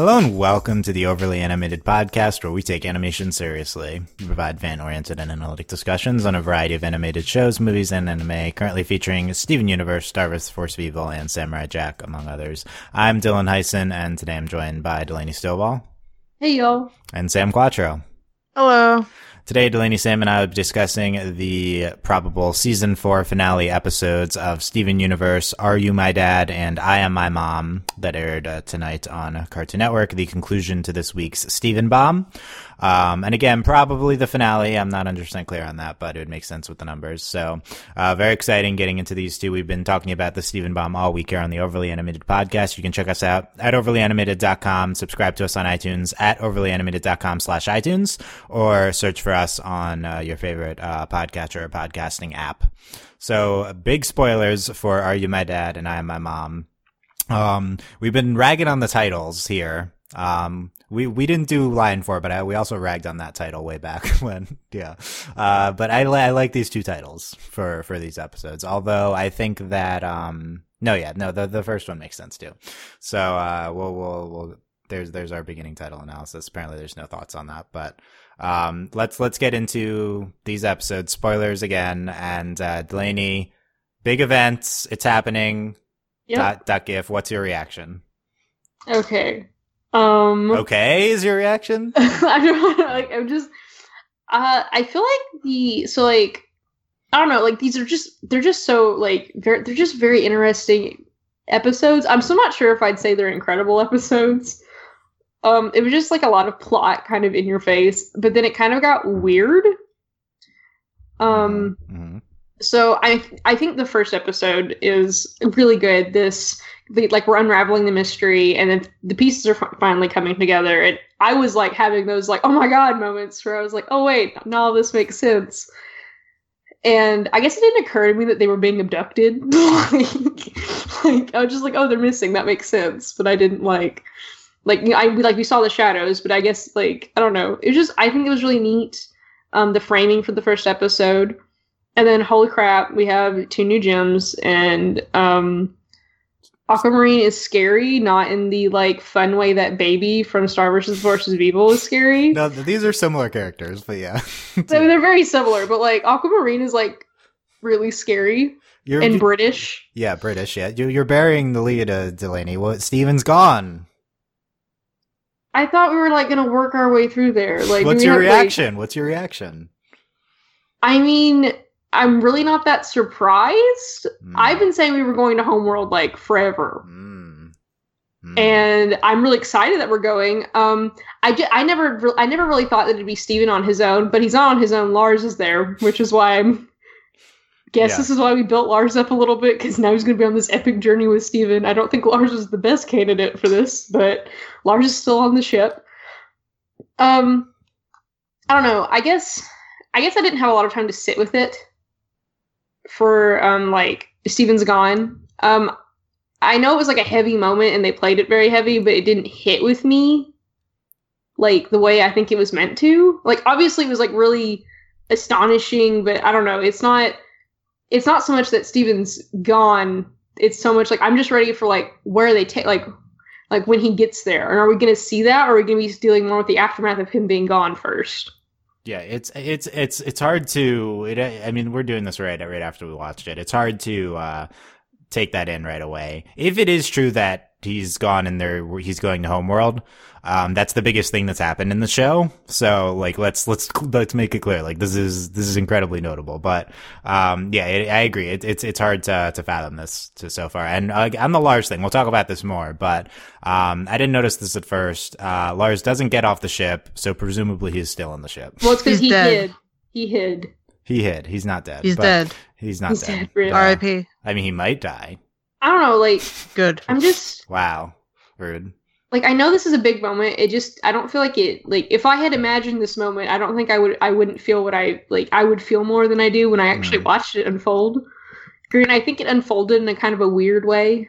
Hello and welcome to the Overly Animated Podcast, where we take animation seriously. We provide fan oriented and analytic discussions on a variety of animated shows, movies, and anime, currently featuring Steven Universe, Star Wars Force of Evil, and Samurai Jack, among others. I'm Dylan Heisen, and today I'm joined by Delaney Stillwell. Hey, yo. And Sam Quattro. Hello. Today, Delaney, Sam, and I will be discussing the probable season four finale episodes of Steven Universe, Are You My Dad, and I Am My Mom that aired uh, tonight on Cartoon Network, the conclusion to this week's Steven Bomb. Um, and again, probably the finale. I'm not 100% clear on that, but it would make sense with the numbers. So, uh, very exciting getting into these two. We've been talking about the Steven Bomb all week here on the Overly Animated podcast. You can check us out at overlyanimated.com, subscribe to us on iTunes at overlyanimated.com slash iTunes, or search for us on uh, your favorite uh, podcatcher or podcasting app. So, big spoilers for Are You My Dad and I Am My Mom. Um, we've been ragging on the titles here. Um, we we didn't do Lion Four, but I, we also ragged on that title way back when, yeah. Uh, but I, I like these two titles for for these episodes. Although I think that um, no, yeah, no, the the first one makes sense too. So uh, we'll we'll we'll there's there's our beginning title analysis. Apparently, there's no thoughts on that, but um, let's let's get into these episodes. Spoilers again, and uh, Delaney, big events. It's happening. Yep. Dot, dot gif. What's your reaction? Okay. Um. Okay, is your reaction? I don't know. Like, I'm just. Uh, I feel like the so like I don't know. Like these are just they're just so like very they're just very interesting episodes. I'm still not sure if I'd say they're incredible episodes. Um, it was just like a lot of plot kind of in your face, but then it kind of got weird. Um. Mm-hmm. So I I think the first episode is really good. This the, like we're unraveling the mystery, and then the pieces are fi- finally coming together. And I was like having those like oh my god moments where I was like oh wait now this makes sense. And I guess it didn't occur to me that they were being abducted. like, like I was just like oh they're missing that makes sense, but I didn't like like I like we saw the shadows, but I guess like I don't know. It was just I think it was really neat. Um, the framing for the first episode and then holy crap we have two new gems and um aquamarine is scary not in the like fun way that baby from star versus of evil is scary No, these are similar characters, but yeah. so they're very similar but like aquamarine is like really scary You're, and british yeah, British. Yeah, you, you're burying the lead, uh, Delaney. What? Steven's gone. i thought we were like gonna work our way through there like What's your had, like- reaction? What's your reaction? i mean i'm really not that surprised Mm, i've been saying we were going to homeworld like forever mm, mm. and I'm really excited that we're going. Um, I, I never re- I never really thought that it'd be Steven on his own, but he's not on his own. Lars is there, which is why I'm guess Yeah. this is why we built Lars up a little bit because now he's going to be on this epic journey with Steven. I don't think Lars is the best candidate for this, but Lars is still on the ship. Um, I don't know. I guess I guess I didn't have a lot of time to sit with it for um like Steven's gone. Um, I know it was like a heavy moment and they played it very heavy, but it didn't hit with me like the way I think it was meant to. Like obviously it was like really astonishing, but I don't know. It's not it's not so much that Steven's gone. It's so much like I'm just ready for like where they take like like when he gets there. And are we to see that or are we to be dealing more with the aftermath of him being gone first? Yeah, it's it's it's it's hard to. It, I mean, we're doing this right right after we watched it. It's hard to uh, take that in right away. If it is true that he's gone and there he's going to Homeworld, um, that's the biggest thing that's happened in the show. So like, let's let's let's make it clear. Like this is this is incredibly notable. But um, yeah, it, I agree. It, it's it's hard to to fathom this to so far. And uh, on the Lars thing, we'll talk about this more. But um, I didn't notice this at first. Uh, Lars doesn't get off the ship, so presumably he's still on the ship. Well, it's because he dead. hid. He hid. He hid. He's not dead. He's but dead. He's not He's dead. dead, really. R.I.P. I mean, he might die. I don't know. Like Good. I'm just Wow. Rude. like I know this is a big moment. It just I don't feel like it like if I had imagined this moment, I don't think I would I wouldn't feel what I like I would feel more than I do when I actually Mm. watched it unfold. Green, I think it unfolded in a kind of a weird way.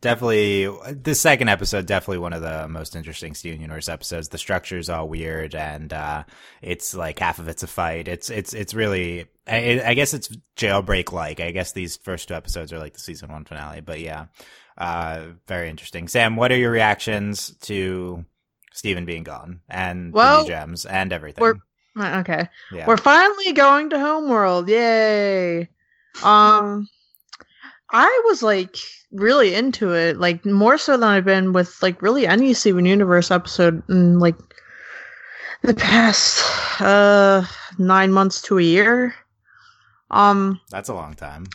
Definitely, the second episode, definitely one of the most interesting Steven Universe episodes. The structure's all weird, and uh, it's like half of it's a fight. It's it's it's really, I, I guess it's jailbreak like. I guess these first two episodes are like the season one finale, but yeah. Uh, very interesting. Sam, what are your reactions to Steven being gone and Well, the new gems and everything? we're- Uh, Okay. yeah. We're finally going to Homeworld. Yay. Um I was like really into it, like more so than I've been with like really any Steven Universe episode in like the past uh 9 months to a year. Um That's a long time.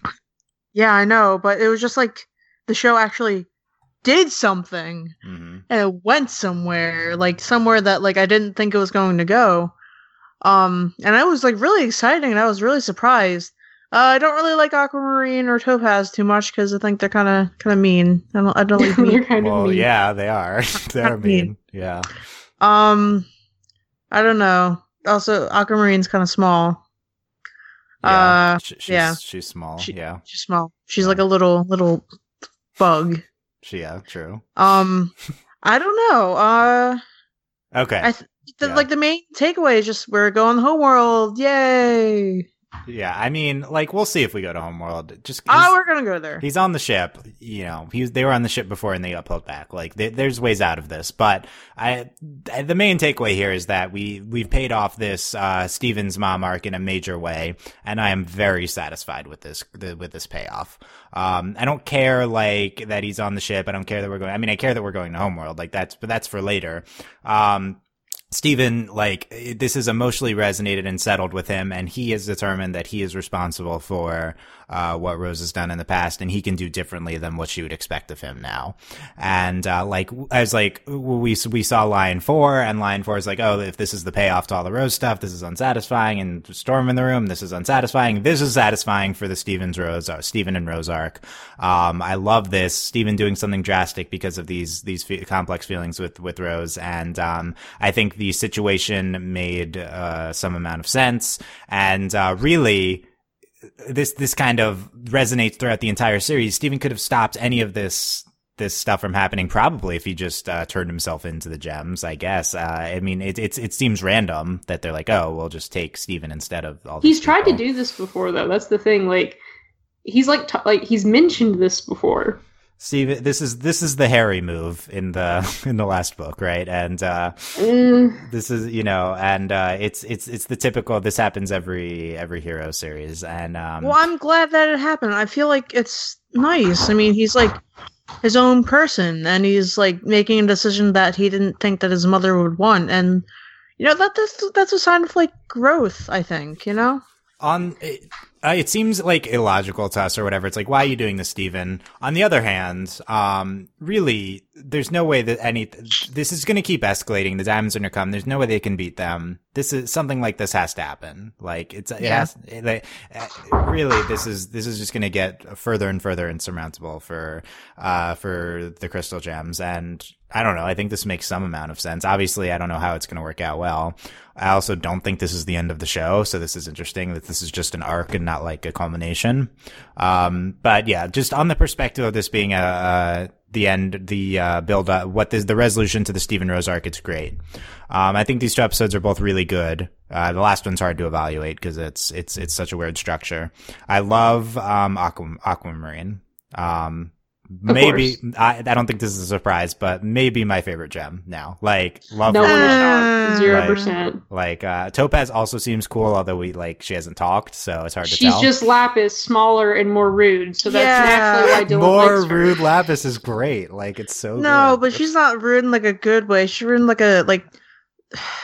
yeah, I know, but it was just like the show actually did something hmm and it went somewhere like somewhere that like i didn't think it was going to go um and i was like really exciting and i was really surprised uh, i don't really like aquamarine or topaz too much because i think they're kind of kind of mean i don't i don't like They're mean kind of Well, mean. yeah, they are. They're mean. Yeah. um i don't know also aquamarine's kind of small Yeah. uh Sh- she's, yeah. She's small. She- yeah. she's small she's like a little little bug She, yeah. True. um i don't know uh Okay. i th- the, Yeah. like the main takeaway is just we're going the homeworld yay yeah. I mean, like, we'll see if we go to Homeworld. Just Oh, we're gonna go there. He's on the ship. You know, he was, they were on the ship before and they got pulled back. Like, they, there's ways out of this. But I, the main takeaway here is that we we've paid off this uh, Stevens mom arc in a major way, and I am very satisfied with this the, with this payoff. Um, I don't care like that he's on the ship. I don't care that we're going. I mean, I care that we're going to Homeworld. Like that's, but that's for later. Um, Steven, like, this has emotionally resonated and settled with him, and he has determined that he is responsible for uh, what Rose has done in the past, and he can do differently than what she would expect of him now. And uh, like, I was like, we we saw Lion Four, and Lion Four is like, oh, if this is the payoff to all the Rose stuff, this is unsatisfying, and Storm in the room, this is unsatisfying. This is satisfying for the Stevens Rose, uh, Steven and Rose arc. Um, I love this Steven doing something drastic because of these these complex feelings with with Rose, and um, I think the situation made uh, some amount of sense, and uh, really this this kind of resonates throughout the entire series. Steven could have stopped any of this this stuff from happening probably if he just uh, turned himself into the gems. I guess. Uh, I mean, it it's it seems random that they're like, oh, we'll just take Steven instead of all. He's tried to do this before, though. That's the thing. Like, he's like, t- like he's mentioned this before. Steve, this is this is the Harry move in the in the last book, right? And uh, Mm, this is you know, and uh, it's it's it's the typical. This happens every every hero series, and um, well, I'm glad that it happened. I feel like it's nice. I mean, he's like his own person, and he's like making a decision that he didn't think that his mother would want, and you know that that's that's a sign of like growth. I think you know. on it, uh, it seems like illogical to us or whatever. It's like, why are you doing this, Steven? On the other hand, um, really, there's no way that any this is going to keep escalating. The diamonds are going to come. There's no way they can beat them. This is something like this has to happen. Like it's it Yeah. has, it, like, uh, really this is this is just going to get further and further insurmountable for uh for the crystal gems and. I don't know. I think this makes some amount of sense. Obviously, I don't know how it's going to work out well. I also don't think this is the end of the show, so this is interesting that this is just an arc and not like a culmination. Um, but yeah, just on the perspective of this being a, uh the end, the uh, build up, what is the resolution to the Steven Rose arc? It's great. Um, I think these two episodes are both really good. Uh, the last one's hard to evaluate because it's it's it's such a weird structure. I love um, Aqua, Aquamarine. Um, maybe. I, I don't think this is a surprise, but maybe my favorite gem now. Like love no her. one will shout. Zero percent. Like uh, Topaz also seems cool, although we like she hasn't talked, so it's hard to tell. She's just Lapis, smaller and more rude. So that's Yeah. naturally why Dylan More likes her. More rude Lapis is great. Like it's so No, good. but she's not rude in like a good way. She's rude in like a like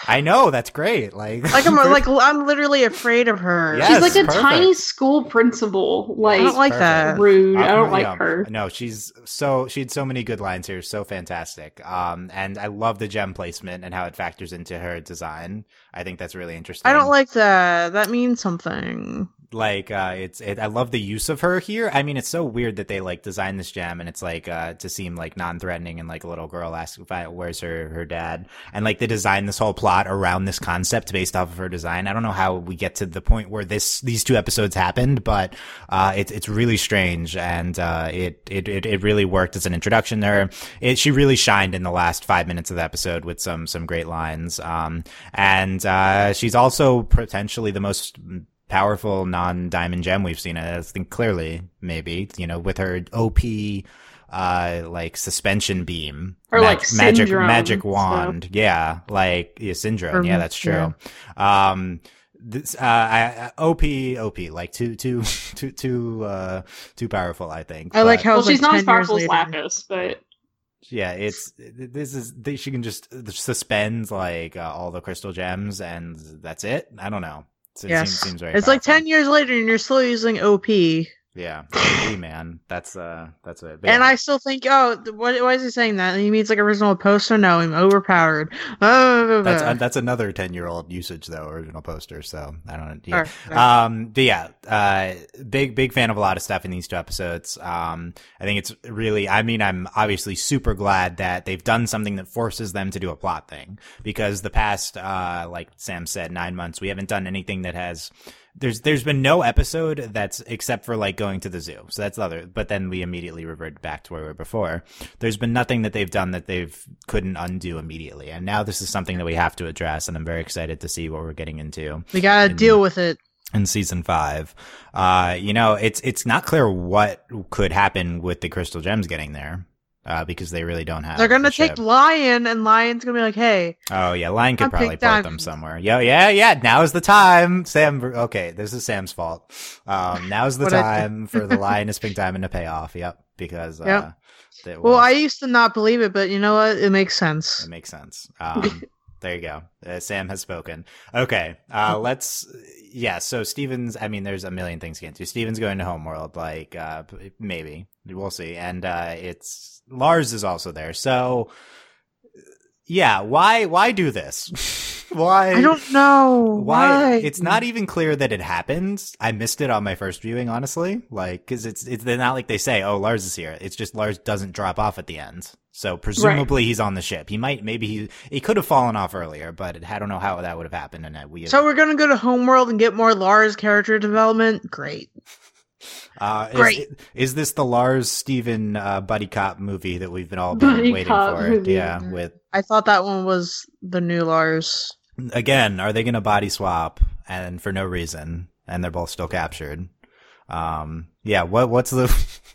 I know that's great. Like like I'm like I'm literally afraid of her. Yes, She's like a perfect. tiny school principal. Like I don't like perfect. that. rude. I Uh, don't like yeah. her. No, she's so she had so many good lines here, so fantastic. Um, and I love the gem placement and how it factors into her design. I think that's really interesting. I don't like that. That means something. Like uh it's it, i love the use of her here. I mean it's so weird that they like design this gem and it's like uh to seem like non-threatening and like a little girl asks I, where's her her dad? And like they design this whole plot around this concept based off of her design. I don't know how we get to the point where this these two episodes happened but uh it's it's really strange and uh it it it, it really worked as an introduction to her it she really shined in the last five minutes of the episode with some some great lines um and uh she's also potentially the most powerful non-diamond gem we've seen. I think clearly, maybe you know, with her OP uh like suspension beam Or, like, magic syndrome magic stuff. wand. Yeah like yeah, syndrome. Or- yeah that's true. um this uh I, I- op op like too too too too uh too powerful i think. I like how Well, she's like not as powerful as later. Lapis, but yeah it's this is she can just suspend like uh, all the crystal gems and that's it. I don't know it Yes. seems, seems It's like. 10 years later and you're still using OP. yeah man that's uh that's it But And yeah. I still think, oh, what, why is he saying that? He means like original poster? No, I'm overpowered. Oh, That's uh, that's another ten year old usage though, original poster. So I don't. Yeah. Alright. Um, but yeah, uh, big big fan of a lot of stuff in these two episodes. Um, I think it's really. I mean, I'm obviously super glad that they've done something that forces them to do a plot thing because the past, uh, like Sam said, nine months we haven't done anything that has. There's there's been no episode that's except for like going to the zoo. So that's the other. But then we immediately reverted back to where we were before. There's been nothing that they've done that they've couldn't undo immediately. And now this is something that we have to address. And I'm very excited to see what we're getting into we gotta in- deal with it. in season five. Uh, you know, it's it's not clear what could happen with the crystal gems getting there. Uh, because they really don't have. They're gonna the take ship. Lion, and Lion's gonna be like, hey, Oh yeah, Lion could I'll probably port them somewhere. Yo, yeah, yeah. Now is the time, Sam. Okay, this is Sam's fault. Um, now's the What I- time for the Lioness Pink Diamond to pay off. Yep, because uh, Yep. that well, I used to not believe it, but you know what? It makes sense. It makes sense. Um, there you go. Uh, Sam has spoken. Okay. Uh, let's, yeah. So Steven's, I mean, there's a million things to get into. Steven's going to Homeworld, like, uh, maybe. We'll see. And, uh, it's, Lars is also there. So, yeah. Why, why do this? why? I don't know why why. it's not even clear that it happened i missed it on my first viewing honestly like because it's it's they're not like they say oh lars is here it's just lars doesn't drop off at the end so presumably he's on the ship he might maybe he he could have fallen off earlier but i don't know how that would have happened and that we So we're gonna go to Homeworld and get more Lars character development. Great. Uh is, Great. is this the lars steven uh buddy cop movie that we've been all been Buddy waiting cop for movie. yeah with I thought that one was the new Lars. again, are they going to body swap and for no reason, and they're both still captured? Um, yeah. What what's the?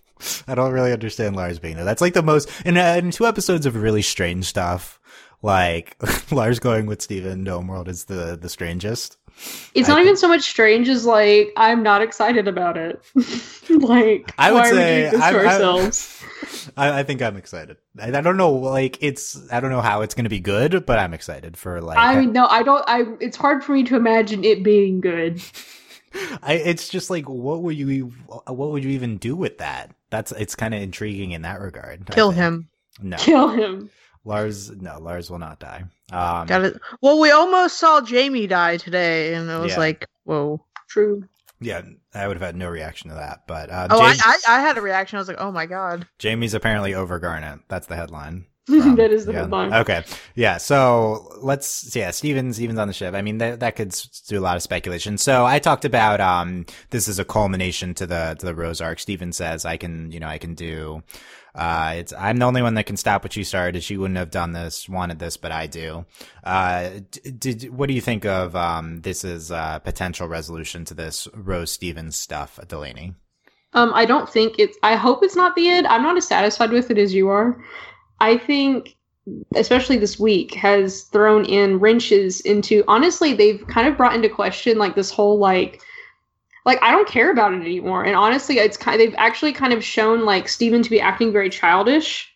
I don't really understand Lars being there. That's like the most in, uh, in two episodes of really strange stuff. Like Lars going with Steven to Homeworld is the the strangest. It's I not think- even so much strange as like I'm not excited about it. like I would why say are we doing this I'm- to I'm- ourselves? I, I think I'm excited. I, I don't know, like it's I don't know how it's going to be good, but I'm excited for like I mean, no, I don't. I. It's hard for me to imagine it being good. I, it's just like what would you what would you even do with that? That's it's kind of intriguing in that regard. Kill him. No, Kill him. Lars. No, Lars will not die. Um, Got it. Well, we almost saw Jamie die today, and it was Yeah. like, whoa. True. Yeah, I would have had no reaction to that. But uh, Oh, I, I, I had a reaction. I was like, oh my god. Jamie's apparently over Garnet. That's the headline. from- that is the yeah. headline. Okay. Yeah. So let's, yeah, Steven, Steven's on the ship. I mean, that, that could do a lot of speculation. So I talked about, um, this is a culmination to the, to the Rose arc. Steven says, I can, you know, I can do, uh, it's, I'm the only one that can stop what you started. She wouldn't have done this, wanted this, but I do. Uh, did, what do you think of, um, this is, uh, potential resolution to this Rose Stevens stuff, Delaney? Um, I don't think it's. I hope it's not the end. I'm not as satisfied with it as you are. I think, especially this week, has thrown in wrenches into. Honestly, they've kind of brought into question like this whole like, like I don't care about it anymore. And honestly, it's kind. of, They've actually kind of shown like Steven to be acting very childish,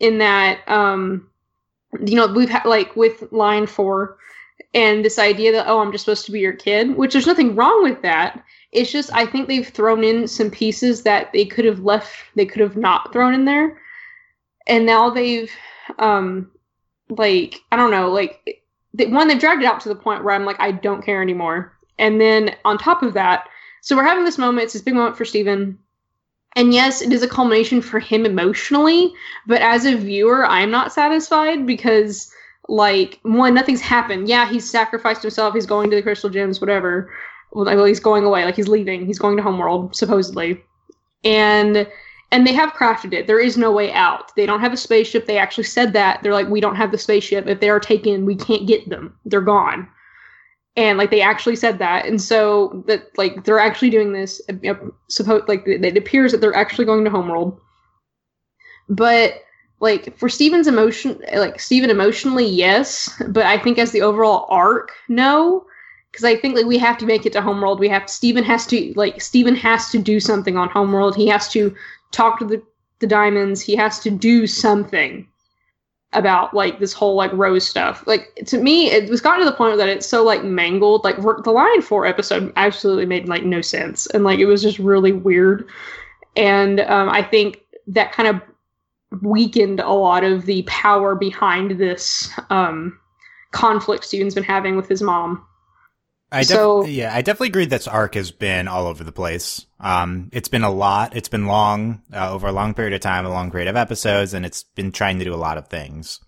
in that um, you know we've had like with Lion Four, and this idea that oh I'm just supposed to be your kid, which there's nothing wrong with that it's just I think they've thrown in some pieces that they could have left they could have not thrown in there. And now they've um like I don't know, like one they've dragged it out to the point where I'm like I don't care anymore. And then on top of that, so we're having this moment, it's this big moment for Steven. And yes, it is a culmination for him emotionally, but as a viewer, I'm not satisfied because like one, nothing's happened. Yeah, he's sacrificed himself, he's going to the crystal gems, whatever well, he's going away, like he's leaving. He's going to Homeworld, supposedly, and and they have crafted it. There is no way out. They don't have a spaceship. They actually said that. They're like, we don't have the spaceship. If they are taken, we can't get them. They're gone. And like they actually said that, and so that like they're actually doing this. Uh, suppose like it it appears that they're actually going to Homeworld. but like for Steven's emotion, like Steven emotionally, yes, but I think as the overall arc, no, because I think like we have to make it to Homeworld. We have Steven has to like Steven has to do something on Homeworld. He has to talk to the the diamonds. He has to do something about like this whole like Rose stuff. Like to me, it was gotten to the point that it's so like mangled. Like the Lion Four episode absolutely made like no sense, and like it was just really weird. And um, I think that kind of weakened a lot of the power behind this um, conflict Steven's been having with his mom. I def- so, yeah, I definitely agree this arc has been all over the place. Um, it's been a lot. It's been long, uh, over a long period of time, a long period of episodes, and it's been trying to do a lot of things.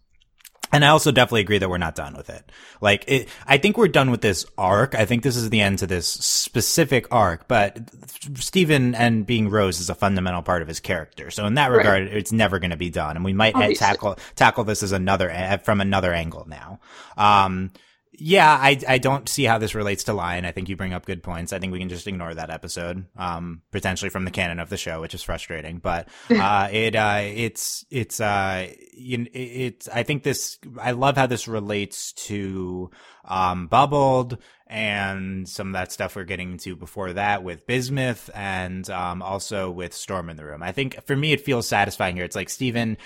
And I also definitely agree that we're not done with it. Like, it, I think we're done with this arc. I think this is the end to this specific arc, but Steven and being Rose is a fundamental part of his character. So in that regard, right. it's never going to be done. And we might tackle, tackle this as another, from another angle now. Um, yeah, I I don't see how this relates to Lion. I think you bring up good points. I think we can just ignore that episode, um, potentially from the canon of the show, which is frustrating. But uh, it uh, it's it's uh, you, it's I think this. I love how this relates to um, Bubbled and some of that stuff we're getting into before that with Bismuth and um, also with Storm in the Room. I think for me it feels satisfying here. It's like Steven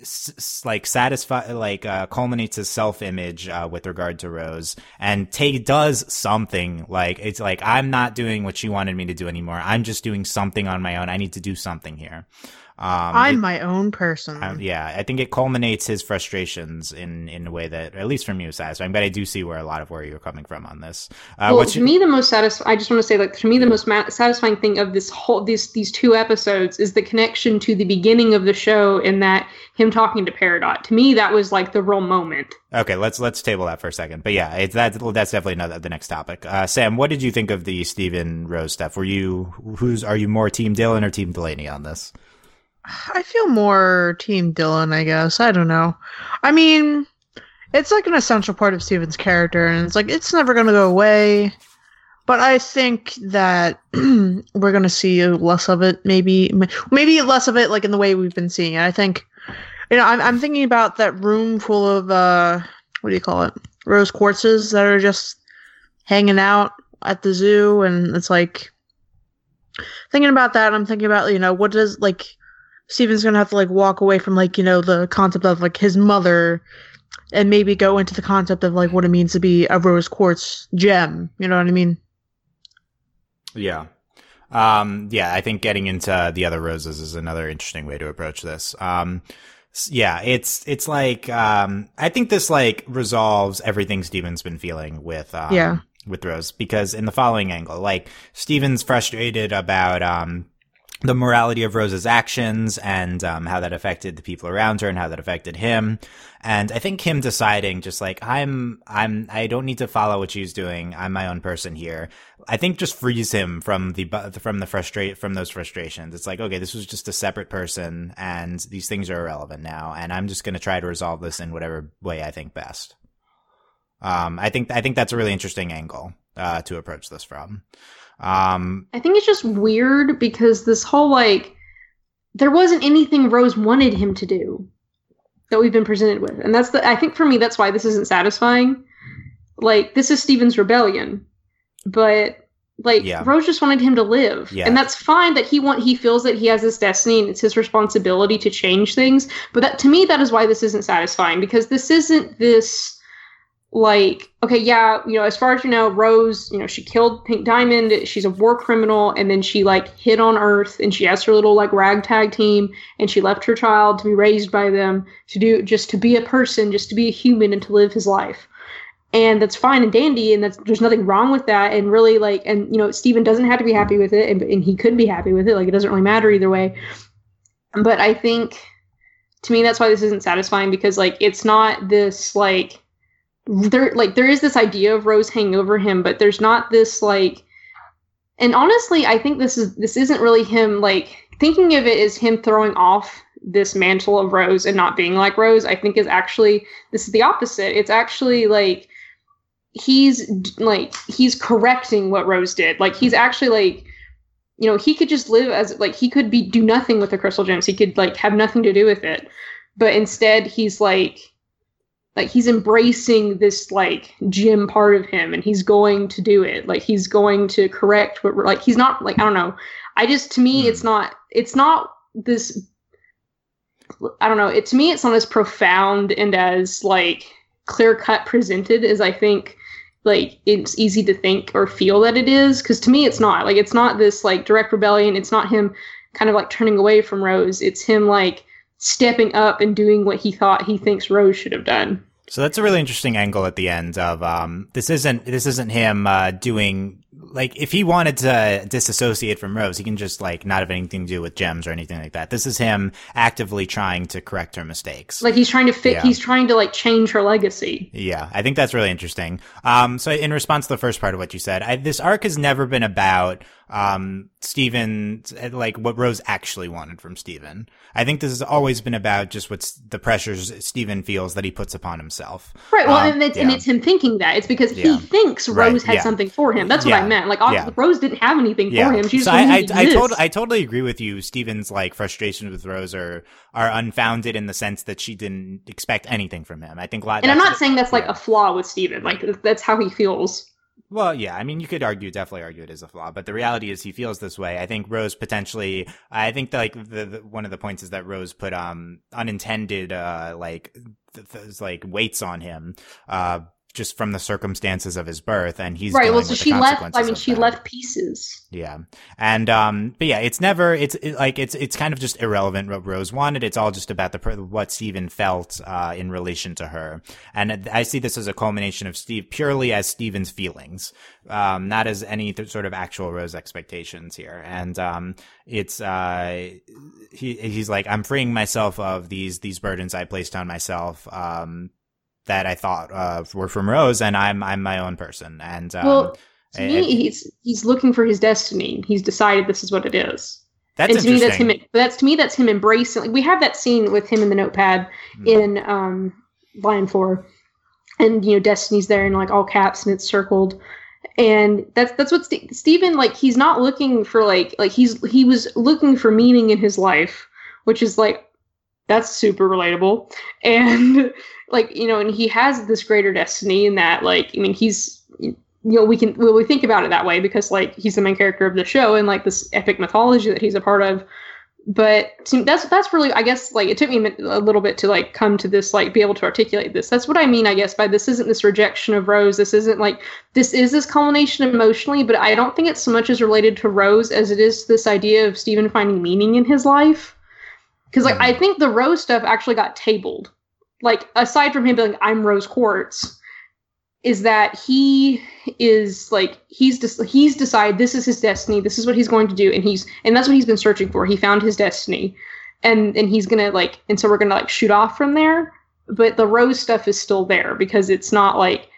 s- like satisfy like uh, culminates his self image uh, with regard to Rose, and Tay does something like it's like I'm not doing what she wanted me to do anymore. I'm just doing something on my own. I need to do something here. Um, I'm it, my own person. Uh, yeah, I think it culminates his frustrations in in a way that, at least for me, was satisfying. But I do see where a lot of where you're coming from on this. Uh, well, to your- me, the most satisfying. I just want to say, like, to me, the most ma- satisfying thing of this whole these these two episodes is the connection to the beginning of the show, in that him talking to Peridot. To me, that was like the real moment. Okay, let's let's table that for a second. But yeah, it's that that's definitely another, the next topic. Uh, Sam, what did you think of the Steven Rose stuff? Were you who's are you more Team Dylan or Team Delaney on this? I feel more Team Dylan, I guess. I don't know. I mean, it's like an essential part of Steven's character, and it's like it's never going to go away. But I think that we're going to see less of it, maybe, maybe less of it, like in the way we've been seeing it. I think, you know, I'm, I'm thinking about that room full of, uh, what do you call it? Rose quartzes that are just hanging out at the zoo, and it's like thinking about that. I'm thinking about, you know, what does like Steven's gonna have to like walk away from like you know the concept of like his mother, and maybe go into the concept of like what it means to be a rose quartz gem. You know what I mean? Yeah. Um, yeah, I think getting into the other roses is another interesting way to approach this. Um, yeah, it's it's like um, I think this like resolves everything Steven's been feeling with um, yeah with Rose because in the following angle, like Steven's frustrated about um the morality of Rose's actions and um, how that affected the people around her and how that affected him. And I think him deciding just like I'm I'm I don't need to follow what she's doing. I'm my own person here. I think just frees him from the from the frustrate from those frustrations. It's like okay, this was just a separate person, and these things are irrelevant now, and I'm just going to try to resolve this in whatever way I think best. Um, I think I think that's a really interesting angle uh, to approach this from. Um, I think it's just weird because this whole like there wasn't anything Rose wanted him to do that we've been presented with, and that's the I think for me that's why this isn't satisfying. Like this is Steven's rebellion, but like yeah. Rose just wanted him to live, yeah. and that's fine. That he want he feels that he has this destiny and it's his responsibility to change things. But that to me that is why this isn't satisfying because this isn't this like okay yeah you know as far as you know rose you know she killed pink diamond. She's a war criminal. And then she like hid on earth and she has her little like ragtag team and she left her child to be raised by them to do just to be a person just to be a human and to live his life. And that's fine and dandy and that's there's nothing wrong with that. And really like and you know Steven doesn't have to be happy with it and, and he could be happy with it. Like it doesn't really matter either way. But i think to me that's why this isn't satisfying because like it's not this like there like there is this idea of Rose hanging over him, but there's not this like and honestly, I think this is this isn't really him like thinking of it as him throwing off this mantle of Rose and not being like Rose, I think is actually this is the opposite. It's actually like he's like he's correcting what Rose did. Like he's actually like you know, he could just live as like he could be do nothing with the crystal gems. He could like have nothing to do with it. But instead he's like like he's embracing this like gem part of him and he's going to do it. Like he's going to correct what like he's not like I don't know. I just to me Hmm. it's not it's not this I don't know. It to me, it's not as profound and as like clear cut presented as I think like it's easy to think or feel that it is. Because to me, it's not like it's not this like direct rebellion. It's not him kind of like turning away from Rose. It's him like stepping up and doing what he thought he thinks Rose should have done. So that's a really interesting angle at the end of um this isn't this isn't him uh doing like if he wanted to disassociate from Rose, he can just like not have anything to do with gems or anything like that. This is him actively trying to correct her mistakes. Like he's trying to fit. Yeah. He's trying to like change her legacy. Yeah, I think that's really interesting. Um, so in response to the first part of what you said, I, this arc has never been about um Steven, like what Rose actually wanted from Steven. I think this has always been about just what's the pressures Steven feels that he puts upon himself. Right. Well, Um, and it's and it's him thinking that. It's because Yeah. he thinks Right, Rose had yeah. something for him. That's what Yeah. I meant. Like, Yeah. Rose didn't have anything for him. She just so I, I, I, tot- I totally agree with you. Steven's like frustrations with Rose are are unfounded in the sense that she didn't expect anything from him. I think, li- and I'm not saying that's like yeah. a flaw with Steven. Like that's how he feels. Well, yeah, I mean, you could argue, definitely argue it is a flaw, but the reality is he feels this way. I think Rose potentially, I think that, like the, the one of the points is that Rose put um unintended uh like th- th- like weights on him uh just from the circumstances of his birth, and he's right. Well, so she left. I mean, she that. left pieces. Yeah. And, um, but yeah, it's never, it's it, like, it's, it's kind of just irrelevant what Rose wanted. It's all just about the, what Steven felt, uh, in relation to her. And I see this as a culmination of Steve, purely as Steven's feelings, um, not as any th- sort of actual Rose expectations here. And, um, it's, uh, he, he's like, I'm freeing myself of these, these burdens I placed on myself, um, that I thought, uh, were from Rose and I'm, I'm my own person. And, um, well, to I- me, I- he's he's looking for his destiny. He's decided this is what it is. that's and to me, that's him. That's to me, that's him embracing. Like we have that scene with him in the notepad Hmm. in um, Lion Four, and you know, Destiny's there in like all caps and it's circled. And that's that's what Ste Steven like. He's not looking for like like he's he was looking for meaning in his life, which is like that's super relatable. And like you know, and he has this greater destiny in that like I mean he's you know we can well, we think about it that way because like he's the main character of the show and like this epic mythology that he's a part of. But that's that's really i guess like it took me a, little bit to like come to this like be able to articulate this. That's what i mean i guess by this isn't this rejection of rose. This isn't like this is this culmination emotionally but i don't think it's so much as related to rose as it is this idea of Steven finding meaning in his life because like i think the rose stuff actually got tabled. Like aside from him being like, i'm rose quartz is that he is like he's just he's decided this is his destiny. This is what he's going to do and he's and that's what he's been searching for. He found his destiny. And and he's gonna like and so we're gonna like shoot off from there. But the rose stuff is still there because it's not like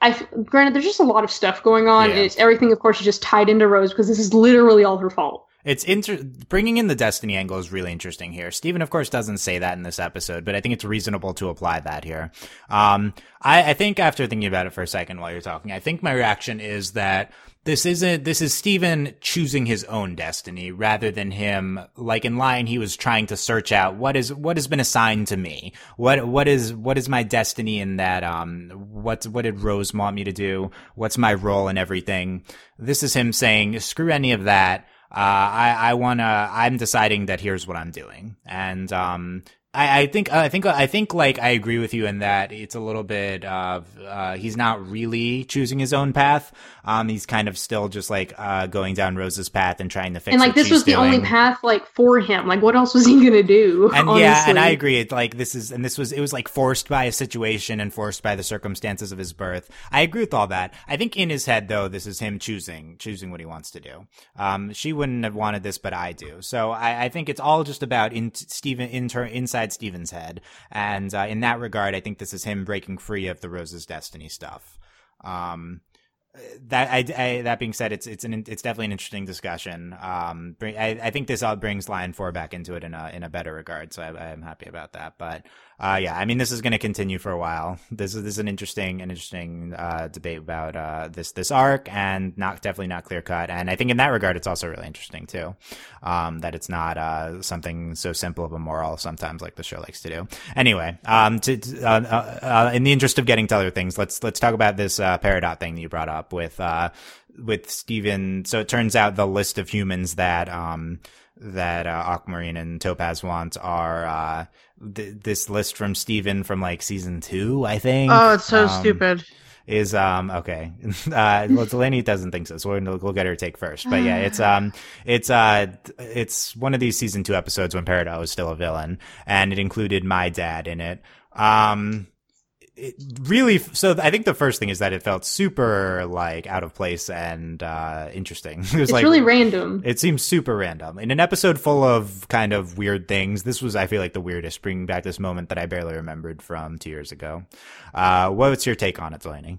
i f- granted there's just a lot of stuff going on. Yeah. and it's everything of course is just tied into rose because this is literally all her fault It's inter- bringing in the destiny angle is really interesting here. Steven, of course, doesn't say that in this episode, but I think it's reasonable to apply that here. Um, I, I think after thinking about it for a second while you're talking, I think my reaction is that this isn't, this is Steven choosing his own destiny rather than him, like in Lion, he was trying to search out what is, what has been assigned to me? What, what is, what is my destiny in that, um, what's, what did Rose want me to do? What's my role in everything? This is him saying, screw any of that. Uh, I, I wanna, I'm deciding that here's what I'm doing. And, um, I, I think, I think, I think like I agree with you in that it's a little bit of, uh, he's not really choosing his own path. Um, he's kind of still just like, uh, going down Rose's path and trying to fix and like this was the only path like for him like what else was he gonna do And yeah, and I agree. It's like this is, and this was, it was like forced by a situation and forced by the circumstances of his birth. I agree with all that. I think in his head though, this is him choosing, choosing what he wants to do. Um, she wouldn't have wanted this, but I do. So I, I think it's all just about in Steven, inter, inside Steven's head. And, uh, in that regard, I think this is him breaking free of the Rose's Destiny stuff. Um, that I, I, that being said, it's it's an it's definitely an interesting discussion. Um, I, I think this all brings Lion Four back into it in a in a better regard, so I, I'm happy about that. But uh, yeah, I mean, this is going to continue for a while. This is this is an interesting an interesting uh, debate about uh, this this arc, and not definitely not clear cut. And I think in that regard, it's also really interesting too, um, that it's not uh, something so simple of a moral sometimes like the show likes to do. Anyway, um, to, uh, uh, in the interest of getting to other things, let's let's talk about this uh, Peridot thing that you brought up with uh, with Steven. So it turns out the list of humans that um, that Aquamarine and Topaz want are uh, th- this list from Steven from like season two, I think. Oh, it's so um, stupid. Is um okay? Uh, well, Delaney doesn't think so, so we'll, we'll get her take first. But yeah, it's um it's uh it's one of these season two episodes when Peridot was still a villain, and it included my dad in it. Um, it really so i think the first thing is that it felt super like out of place and uh interesting it was it's like really random. it seems super random in an episode full of kind of weird things this was i feel like the weirdest bringing back this moment that i barely remembered from two years ago uh what's your take on it delaney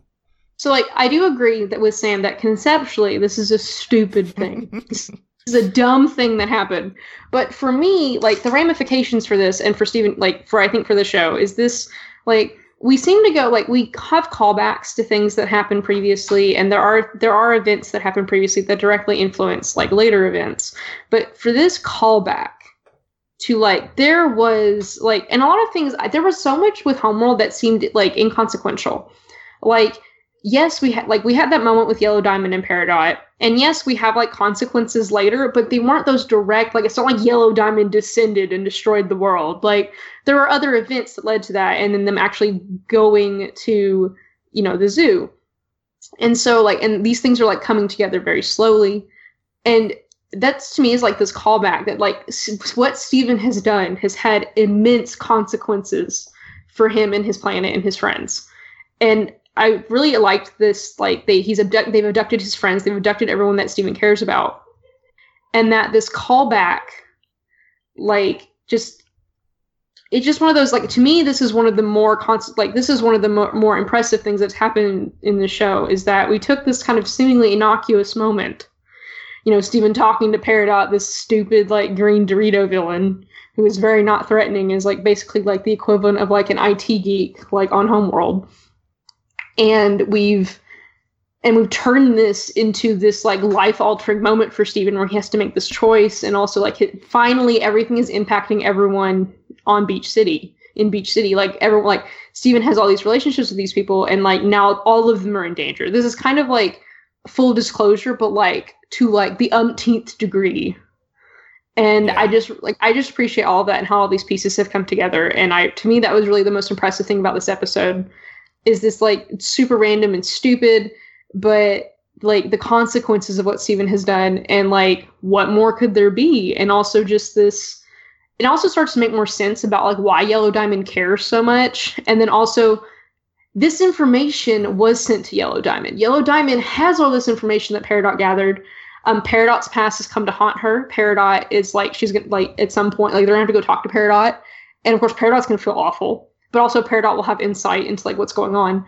So like I do agree that with Sam that conceptually this is a stupid thing. this is a dumb thing that happened. But for me, like the ramifications for this and for Steven like for I think for the show is this like we seem to go like we have callbacks to things that happened previously and there are there are events that happened previously that directly influence like later events. But for this callback to like there was like and a lot of things there was so much with Homeworld that seemed like inconsequential. Like yes, we had like we had that moment with Yellow Diamond and Peridot, and yes, we have like consequences later, but they weren't those direct. Like it's not like Yellow Diamond descended and destroyed the world. Like there were other events that led to that, and then them actually going to you know the zoo, and so like and these things are like coming together very slowly, and that's to me is like this callback that like what Steven has done has had immense consequences for him and his planet and his friends, and I really liked this. Like they, he's abduct, they've abducted his friends, they've abducted everyone that Steven cares about, and that this callback, like, just it's just one of those. Like to me, this is one of the more constant. Like this is one of the mo- more impressive things that's happened in the show is that we took this kind of seemingly innocuous moment. You know, steven talking to Peridot, this stupid like green Dorito villain who is very not threatening, is like basically like the equivalent of like an IT geek, like on Homeworld and we've and we've turned this into this like life altering moment for Steven where he has to make this choice and also like it, finally everything is impacting everyone on Beach City in Beach City. Like everyone like Steven has all these relationships with these people and like now all of them are in danger. This is kind of like full disclosure but like to like the umpteenth degree. And Yeah. I just like I just appreciate all that and how all these pieces have come together. And I to me that was really the most impressive thing about this episode is this like super random and stupid, but like the consequences of what Steven has done and like what more could there be? And also just this it also starts to make more sense about like why Yellow Diamond cares so much. And then also this information was sent to Yellow Diamond. Yellow Diamond has all this information that Peridot gathered. Um, Peridot's past has come to haunt her. Peridot is like she's gonna like at some point like they're gonna have to go talk to Peridot, and of course Peridot's gonna feel awful but also Peridot will have insight into like what's going on.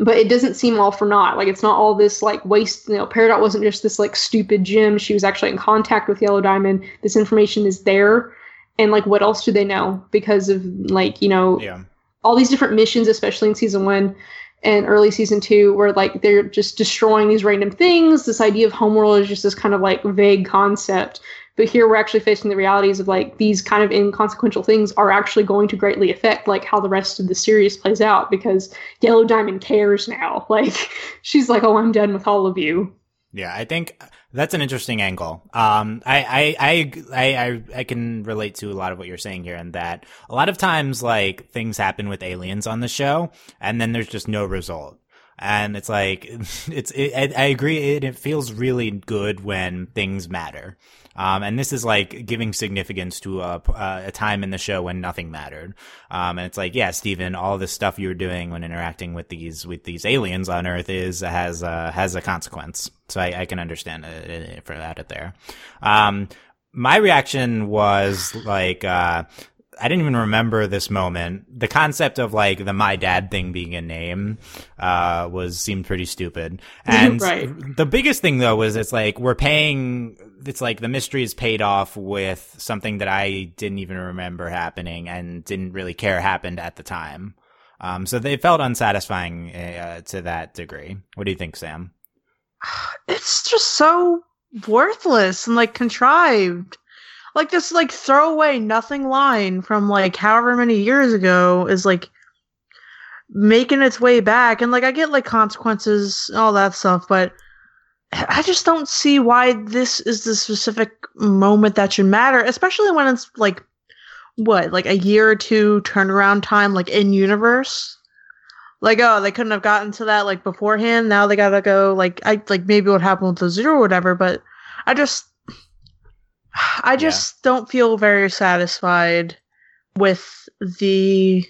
But it doesn't seem all for naught. Like it's not all this like waste. You know, Peridot wasn't just this like stupid gem. She was actually in contact with Yellow Diamond. This information is there, and like what else do they know? Because of like you know yeah all these different missions, especially in season one and early season two, where like they're just destroying these random things. This idea of homeworld is just this kind of like vague concept. But here we're actually facing the realities of like these kind of inconsequential things are actually going to greatly affect like how the rest of the series plays out because Yellow Diamond cares now. Like she's like, Oh, I'm done with all of you. Yeah, I think that's an interesting angle. Um, I, I, I, I, I, can relate to a lot of what you're saying here, and that a lot of times, like things happen with aliens on the show, and then there's just no result. And it's like, it's, it, I, I agree. It, it feels really good when things matter. Um, and this is like giving significance to a, a time in the show when nothing mattered. Um, and it's like, yeah, Steven, all this stuff you were doing when interacting with these, with these aliens on Earth is, has, uh, has a consequence. So I, I can understand it, it, for that there. Um, my reaction was like, uh, I didn't even remember this moment. The concept of like the my dad thing being a name uh was seemed pretty stupid. And Right. the biggest thing though was it's like we're paying it's like the mystery is paid off with something that I didn't even remember happening and didn't really care happened at the time. Um so they felt unsatisfying uh, to that degree. What do you think, Sam? it's just so worthless and like contrived. Like this like throwaway nothing line from like however many years ago is like making its way back. And like I get like consequences all that stuff but I just don't see why this is the specific moment that should matter especially when it's like what like a year or two turnaround time like in universe. Like oh they couldn't have gotten to that like beforehand. Now they gotta go like i like maybe what happened with the zero or whatever but i just i just don't feel very satisfied with the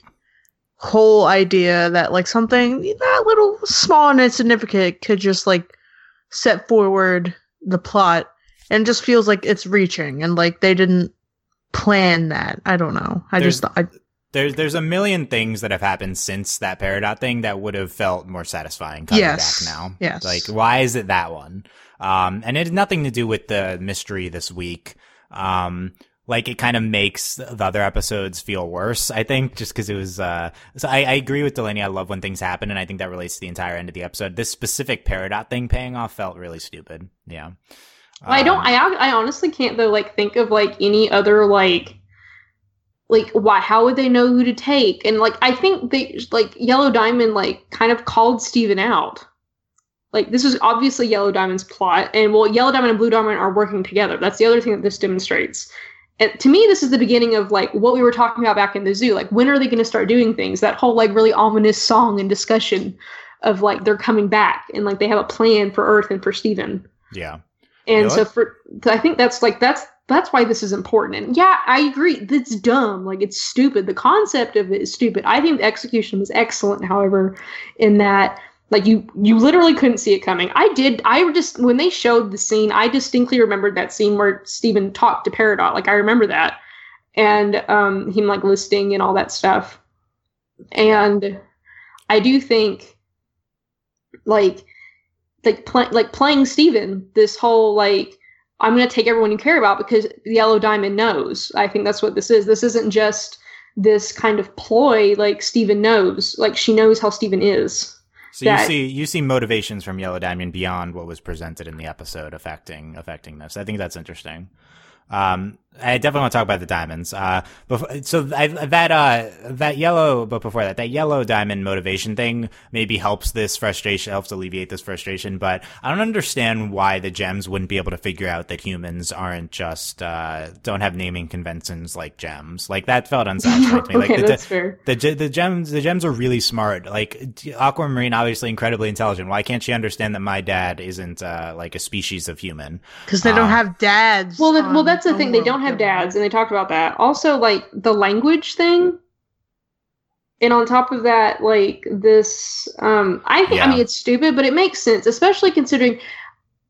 whole idea that like something that little small and insignificant could just like set forward the plot and just feels like it's reaching and like they didn't plan that i don't know i There's- just I, There's there's a million things that have happened since that Peridot thing that would have felt more satisfying coming Yes. back now. Yes. Like why is it that one? Um and it had nothing to do with the mystery this week. Um like it kind of makes the other episodes feel worse, I think, just because it was uh so I, I agree with Delaney, I love when things happen and I think that relates to the entire end of the episode. This specific Peridot thing paying off felt really stupid. Yeah. I don't. Um, I I honestly can't though. Like think of like any other like like why? How would they know who to take? And like I think they like Yellow Diamond like kind of called Steven out. Like this is obviously Yellow Diamond's plot, and well, Yellow Diamond and Blue Diamond are working together. That's the other thing that this demonstrates. And to me, this is the beginning of like what we were talking about back in the zoo. Like when are they going to start doing things? That whole like really ominous song and discussion of like they're coming back and like they have a plan for Earth and for Steven. Yeah. And know so what? for I think that's like that's that's why this is important. And yeah, I agree. That's dumb. Like it's stupid. The concept of it is stupid. I think the execution was excellent, however, in that like you you literally couldn't see it coming. I did I just when they showed the scene, I distinctly remembered that scene where Steven talked to Peridot. Like I remember that. And um him like listing and all that stuff. And I do think like like play, like playing Steven, this whole like I'm going to take everyone you care about because the Yellow Diamond knows. I think that's what this is. This isn't just this kind of ploy like Steven knows. Like she knows how Steven is. So you see you see motivations from Yellow Diamond beyond what was presented in the episode affecting affecting this. I think that's interesting. Um, I definitely want to talk about the diamonds. Uh, before, so I, that uh that yellow, but before that, that yellow diamond motivation thing maybe helps this frustration, helps alleviate this frustration. But I don't understand why the gems wouldn't be able to figure out that humans aren't just uh don't have naming conventions like gems. Like that felt unsatisfying to me. Like okay, the, that's fair. the the gems the gems are really smart. Like Aquamarine, obviously incredibly intelligent. Why can't she understand that my dad isn't uh, like a species of human? because they don't Um, have dads. Well, that, well, that's the thing. They don't have Killer. dads, and they talked about that. Also, like the language thing, and on top of that, like this. Um, I think. Yeah. I mean, it's stupid, but it makes sense, especially considering.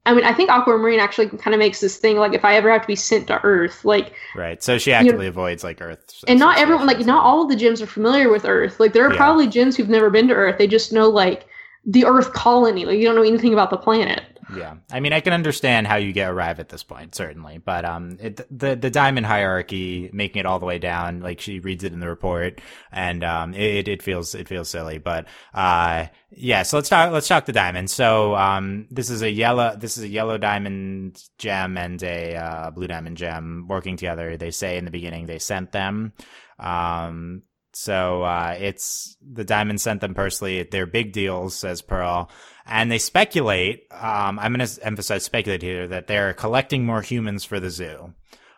I mean, I think Aquamarine actually kind of makes this thing like if I ever have to be sent to Earth, like Right. So she actively avoids like Earth. and not everyone like not all of the gems are familiar with earth like there are Yeah. probably gems who've never been to earth they just know like the earth colony like you don't know anything about the planet Yeah, I mean, I can understand how you get arrive at this point, certainly, but um, it, the the diamond hierarchy, making it all the way down, like she reads it in the report, and um, it it feels it feels silly, but uh, yeah. So let's talk let's talk the diamond. So um, this is a yellow this is a yellow diamond gem and a uh, blue diamond gem working together. They say in the beginning they sent them. Um, so uh, it's the diamond sent them personally. They're big deals, says Pearl and they speculate. Um, I'm going to emphasize speculate here that they're collecting more humans for the zoo.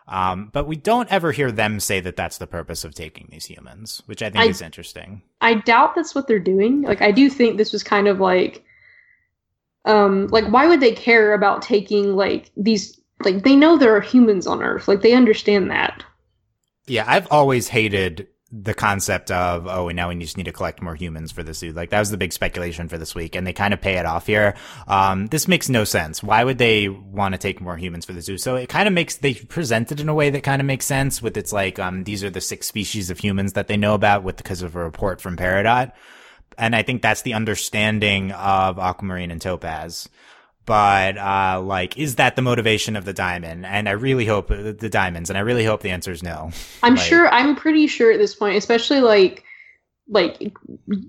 Um, but we don't ever hear them say that that's the purpose of taking these humans, which I think I- is interesting. i doubt that's what they're doing like i do think this was kind of like um like why would they care about taking like these like they know there are humans on earth like they understand that Yeah, I've always hated the concept of oh and now we just need to collect more humans for the zoo like that was the big speculation for this week and they kind of pay it off here. Um, this makes no sense. Why would they want to take more humans for the zoo? So it kind of makes they present it in a way that kind of makes sense with it's like um, these are the six species of humans that they know about with because of a report from peridot. And i think that's the understanding of aquamarine and topaz but uh, like is that the motivation of the diamond and i really hope the diamonds and i really hope the answer is no I'm Like- sure. I'm pretty sure at this point, especially like like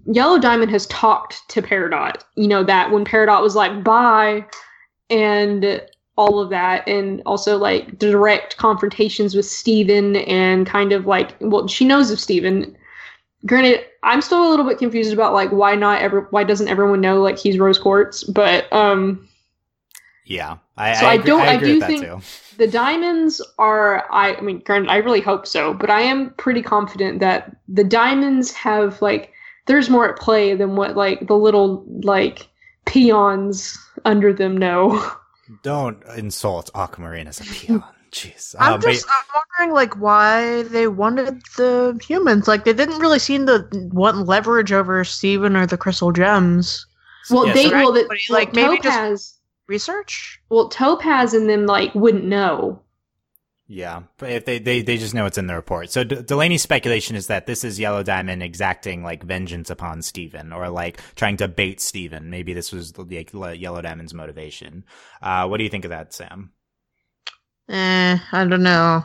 Yellow Diamond has talked to Peridot. You know that when Peridot was like bye, and all of that, and also like direct confrontations with Steven and kind of like well, she knows of Steven. Granted, I'm still a little bit confused about like why not ever why doesn't everyone know like he's Rose Quartz, but um yeah i, So I, I don't- I I do with that think- too the diamonds are I, I mean granted i really hope so but i am pretty confident that the diamonds have like there's more at play than what like the little like peons under them know don't insult aquamarine as a peon jeez I'm Um, but- just I'm wondering like why they wanted the humans. Like they didn't really seem to want leverage over Steven or the crystal gems. well yeah, they so- well, the, Like, well, maybe just- topaz Research? well topaz and them like wouldn't know Yeah, but if they, they they just know it's in the report. So D- Delaney's speculation is that this is Yellow Diamond exacting like vengeance upon Steven or like trying to bait Steven. Maybe this was the, the Yellow Diamond's motivation. Uh, what do you think of that, Sam? Eh, I don't know.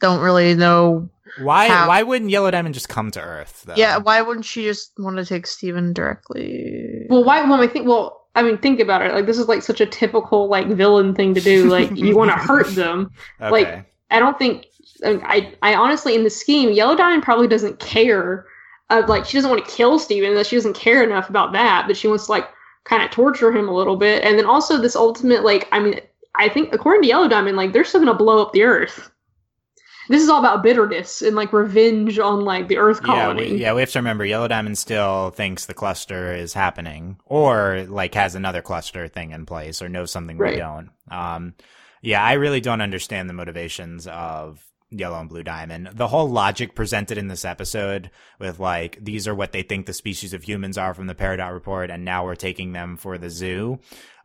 Don't really know. Why How- why wouldn't Yellow Diamond just come to Earth? Though? Yeah, why wouldn't she just want to take Steven directly? well why well i think well i mean think about it like this is like such a typical like villain thing to do like you want to hurt them okay. like, I don't think I I honestly in the scheme, Yellow Diamond probably doesn't care. Uh, like she doesn't want to kill Steven, that she doesn't care enough about that, but she wants to like kind of torture him a little bit. And then also this ultimate like I mean I think according to Yellow Diamond, like they're still gonna blow up the Earth. This is all about bitterness and like revenge on like the Earth yeah, colony. we, yeah, we have to remember Yellow Diamond still thinks the cluster is happening, or like has another cluster thing in place, or knows something we don't. Um, yeah, I really don't understand the motivations of Yellow and Blue Diamond. The whole logic presented in this episode with like these are what they think the species of humans are from the Peridot report, and now we're taking them for the zoo.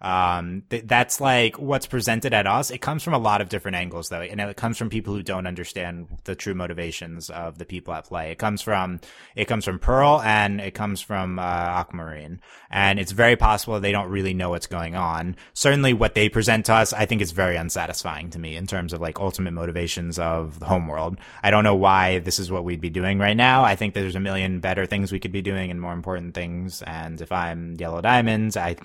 Um, th- that's like what's presented at us. It comes from a lot of different angles though, and it comes from people who don't understand the true motivations of the people at play. It comes from it comes from Pearl and it comes from uh, Aquamarine, and it's very possible they don't really know what's going on. Certainly, what they present to us, I think, is very unsatisfying to me in terms of like ultimate motivations of the homeworld. I don't know why this is what we'd be doing right now. I think there's a million better things we could be doing and more important things. And if I'm Yellow Diamonds, I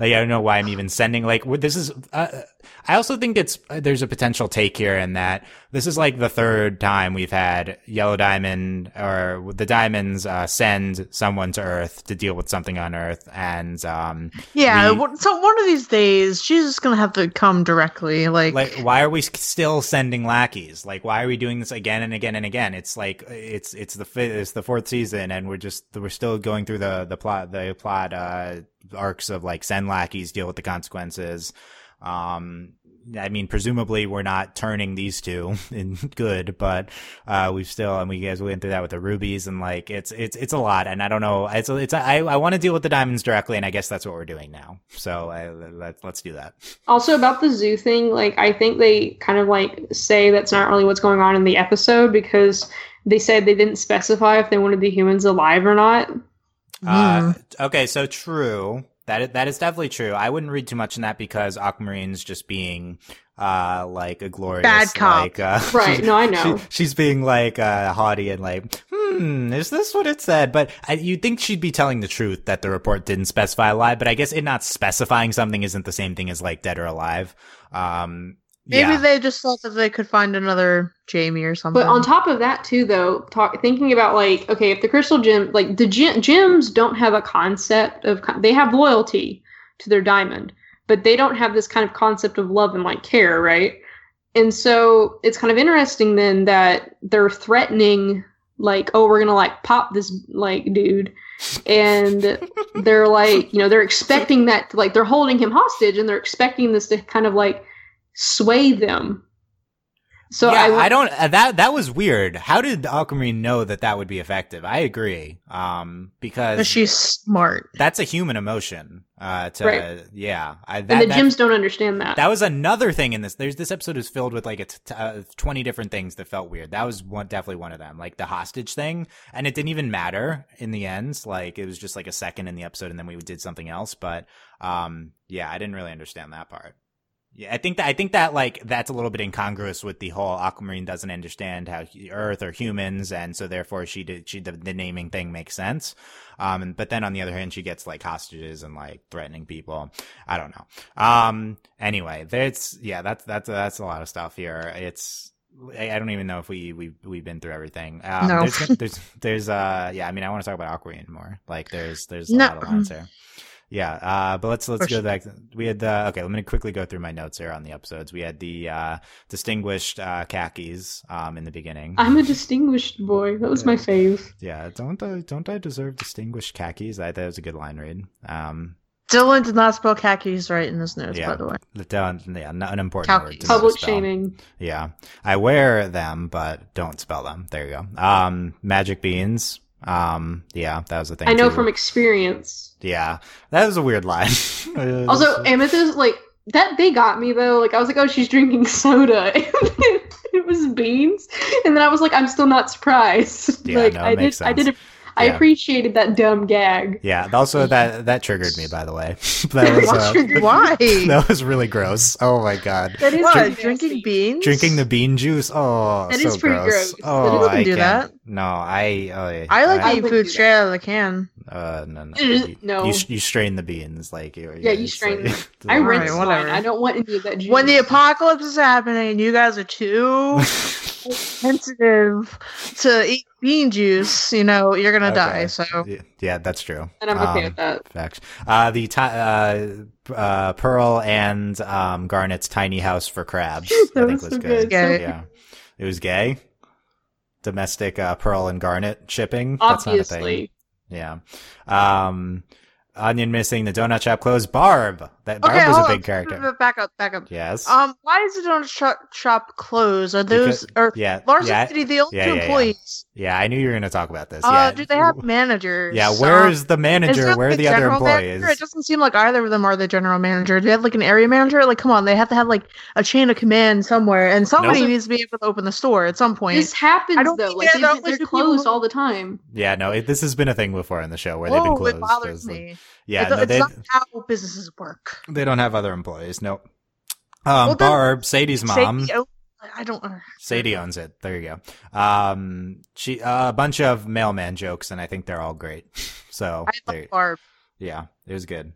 like I don't know why I'm even sending like this is. Uh, I also think it's uh, there's a potential take here in that this is like the third time we've had Yellow Diamond or the Diamonds uh, send someone to Earth to deal with something on Earth, and um, Yeah, We- so one of these days she's just gonna have to come directly. Like, like why are we still sending lackeys? Like why are we doing this again and again and again? It's like it's it's the it's the fourth season, and we're just we're still going through the the plot the plot uh, arcs of like send lackeys, deal with the consequences. Um, I mean, presumably we're not turning these two in good, but uh, we've still and we guys went through that with the rubies and like it's it's it's a lot, and I don't know. It's it's I I want to deal with the diamonds directly, and I guess that's what we're doing now. So I, let's let's do that. Also about the zoo thing, like I think they kind of like say that's not really what's going on in the episode because they said they didn't specify if they wanted the humans alive or not. Uh, mm. okay, so true. That is, that is definitely true. I wouldn't read too much in that because Aquamarine's just being uh like a glorious Bad cop. like uh Right, no, I know. she- she's being like uh haughty and like hmm is this what it said but I, you'd think she'd be telling the truth that the report didn't specify alive but i guess it not specifying something isn't the same thing as like dead or alive um maybe yeah. they just thought that they could find another Jamie or something. But on top of that too, though, talk thinking about like okay, if the crystal gem, like the gem, gems don't have a concept of they have loyalty to their diamond, but they don't have this kind of concept of love and like care, right? And so it's kind of interesting then that they're threatening like oh we're gonna like pop this like dude and they're like you know they're expecting that like they're holding him hostage and they're expecting this to kind of like sway them So yeah, I, I, don't. Uh, that that was weird. How did Aquamarine know that that would be effective? I agree. Um, because she's smart. that's a human emotion. Uh, to Right. yeah, I, that, and the that- gems don't understand that. That was another thing in this. There's this episode is filled with like a t- t- uh, twenty different things that felt weird. That was one definitely one of them, like the hostage thing, and it didn't even matter in the end. Like it was just like a second in the episode, and then we did something else. But um, yeah, I didn't really understand that part. Yeah, I think that I think that like that's a little bit incongruous with the whole Aquamarine doesn't understand how Earth or humans, and so therefore she did she the, the naming thing makes sense. Um, and, but then on the other hand, she gets like hostages and like threatening people. I don't know. Um, anyway, there's yeah, that's that's that's a lot of stuff here. It's I don't even know if we we we've been through everything. Um, No. there's, there's there's uh yeah, I mean I want to talk about Aquamarine more. Like there's there's a No. lot of lines here. Yeah, uh, but let's let's For go sure. back. We had uh, okay. Let me quickly go through my notes here on the episodes. We had the uh, distinguished uh, khakis um, in the beginning. I'm a distinguished boy. That was my fave. yeah, don't I don't I deserve distinguished khakis? I thought it was a good line read. Um, Dylan did not spell khakis right in his notes, Yeah. by the way. the- yeah, not an important word. Khakis. to Public misspell. shaming. Yeah, I wear them, but don't spell them. There you go. Um, magic beans. Um, yeah, that was the thing. I know too. from experience. Yeah, that was a weird line. Also, Amethyst, like that, they got me though. Like I was like, oh, she's drinking soda. it was beans, and then I was like, I'm still not surprised. Yeah, like no, it I did, makes I did, sense. I appreciated that dumb gag. yeah. Also, that that triggered me. By the way, that was uh, Why? that was really gross. Oh my god. That is what? Drinking beans? Drinking the bean juice. Oh, That so is pretty gross. gross. Oh, That is- Wouldn't I do can't. that. No, I. Oh, I like I eating would food straight out of the can. Uh, no, no. Ugh, You, no. You, you strain the beans like you. Yeah, you strain like- I rinse whatever. mine. I don't want any of that juice. When the apocalypse is happening and you guys are too sensitive to eat bean juice, you know, you're gonna Okay. die. So Yeah, yeah, that's true. and I'm okay Um, with that. Facts. Uh, the ti- uh, uh, Pearl and um, Garnet's tiny house for crabs. I think was was so good. good. Gay. Yeah, it was gay. Domestic uh, Pearl and Garnet shipping. That's not a thing. Obviously, Yeah. Um, Onion missing the donut shop closed. Barb. That Barb okay, was a big on. character. Back up, back up. Yes. Um, why is the donut shop, shop closed? Are those Because- or yeah. Larson yeah, City the only yeah, two yeah, yeah. employees? yeah. I knew you were going to talk about this. Uh, yeah. do they have managers? Yeah. Um, Where's the manager? there, Where are the other general employees? Manager? It doesn't seem like either of them are the general manager. Do they have like an area manager? Like, come on, they have to have like a chain of command somewhere, and somebody Nope. needs to be able to open the store at some point. this happens I don't though. think Like they're they, the only they're two people closed all the time. Yeah, no, it, this has been a thing before in the show where they've been Whoa, closed. it bothers 'cause, like- me. Yeah, it's, no, it's they not how businesses work. they don't have other employees. Nope. Um, Well, then- Barb, Sadie's mom, Sadie, oh, I don't. uh, Sadie owns it. There you go. Um, she uh, a bunch of mailman jokes, and I think they're all great. So I there- love Barb. yeah, it was good.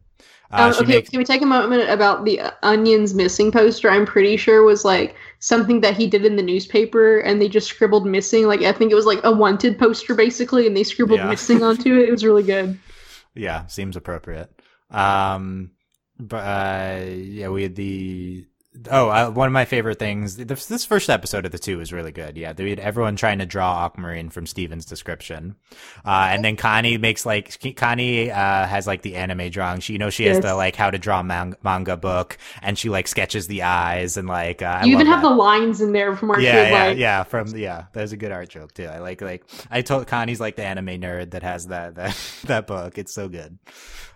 Uh, Um, okay, makes can we take a moment about the uh, onions missing poster? I'm pretty sure was like something that he did in the newspaper, and they just scribbled missing. Like I think it was like a wanted poster basically, and they scribbled Yeah. missing onto it. It was really good. yeah, seems appropriate. Um, but uh, yeah, we had the oh uh, one of my favorite things. This, this first episode of the two was really good. Yeah, we had everyone trying to draw Aquamarine from Steven's description, uh, and then Connie makes like Connie uh, has like the anime drawing. She you know she has the like how to draw man- manga book, and she like sketches the eyes and like uh, I you even have that. the lines in there from our yeah, kid. yeah, like, yeah. From yeah, there's a good art joke too. I like like I told Connie's like the anime nerd that has that that that book. It's so good.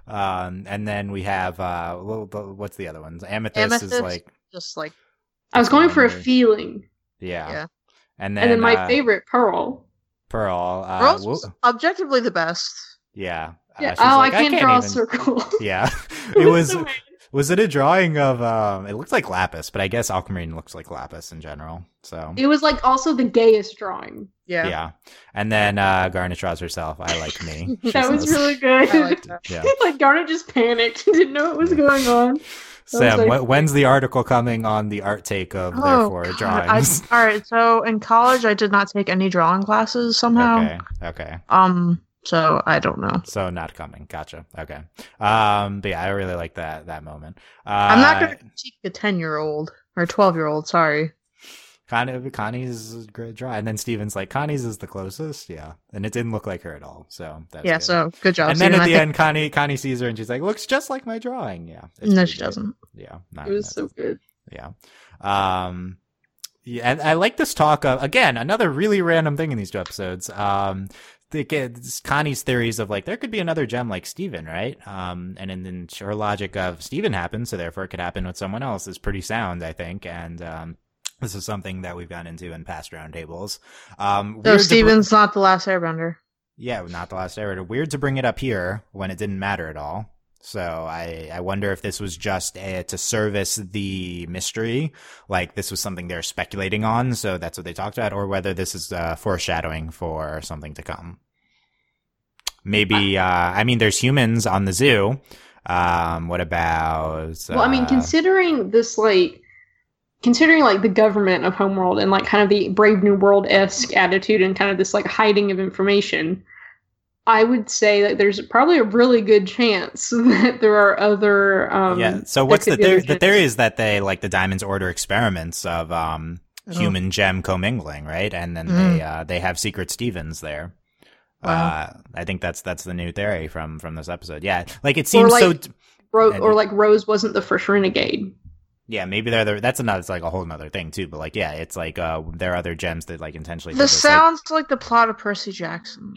Um, and then we have uh, what's the other ones? Amethyst, is like Just like I was going for a feeling, yeah, Yeah. and then and then my uh, favorite Pearl. Pearl. Uh, Rose wo- objectively the best. yeah, uh, Yeah. she's oh, like, I can't draw even- a circle. Yeah, it was. So bad. Was it a drawing of? Um, it looks like lapis, but I guess Aquamarine looks like lapis in general. So It was like also the gayest drawing. Yeah, yeah, and then uh, Garnet draws herself. I like me. she that was says. really good. I like that. Yeah. like Garnet just panicked, didn't know what was going on. Sam, like- when's the article coming on the art take of therefore Oh, God, drawings? I, all right, so in college, I did not take any drawing classes somehow. okay, okay. Um, so I don't know. So not coming. Gotcha. Okay. Um, but yeah, I really like that that moment. Uh, I'm not going to critique a ten year old or twelve year old. Sorry. Connie, Connie's is a great draw, and then Steven's like Connie's is the closest. Yeah, and it didn't look like her at all. So that's yeah. good. So good job. and then Steven. at the think- end, Connie Connie sees her and she's like, "Looks just like my drawing." Yeah. it's no, she good. doesn't. Yeah. not- It was so good. Yeah. Um Yeah, and I like this talk of again another really random thing in these two episodes. Um, the, it's Connie's theories of like there could be another gem like Steven, right? Um, and then, her logic of Steven happened, so therefore it could happen with someone else is pretty sound, I think. And um, this is something that we've gone into in past roundtables. Um, So weird to br- Steven's not the last airbender. yeah, not the last airbender. Weird to bring it up here when it didn't matter at all. So I, I wonder if this was just uh to service the mystery, like this was something they're speculating on, so that's what they talked about, or whether this is uh, foreshadowing for something to come. Maybe, uh, I mean, there's humans on the zoo. Um, what about? well, I mean, uh, considering this, like, considering like the government of Homeworld and like kind of the Brave New World esque attitude and kind of this like hiding of information, I would say that there's probably a really good chance that there are other. Um, yeah. So what's the theory? The theory is that they like the diamonds order experiments of um Oh. human gem commingling, right? And then Mm. they uh they have secret Stevens there. Wow. Uh, I think that's that's the new theory from from this episode. Yeah, like it seems like- so. Ro- or like Rose wasn't the first renegade. Yeah, maybe they're the, that's another. It's like a whole other thing too. But like, yeah, it's like uh there are other gems that like intentionally. did This this. Like, sounds like the plot of Percy Jackson.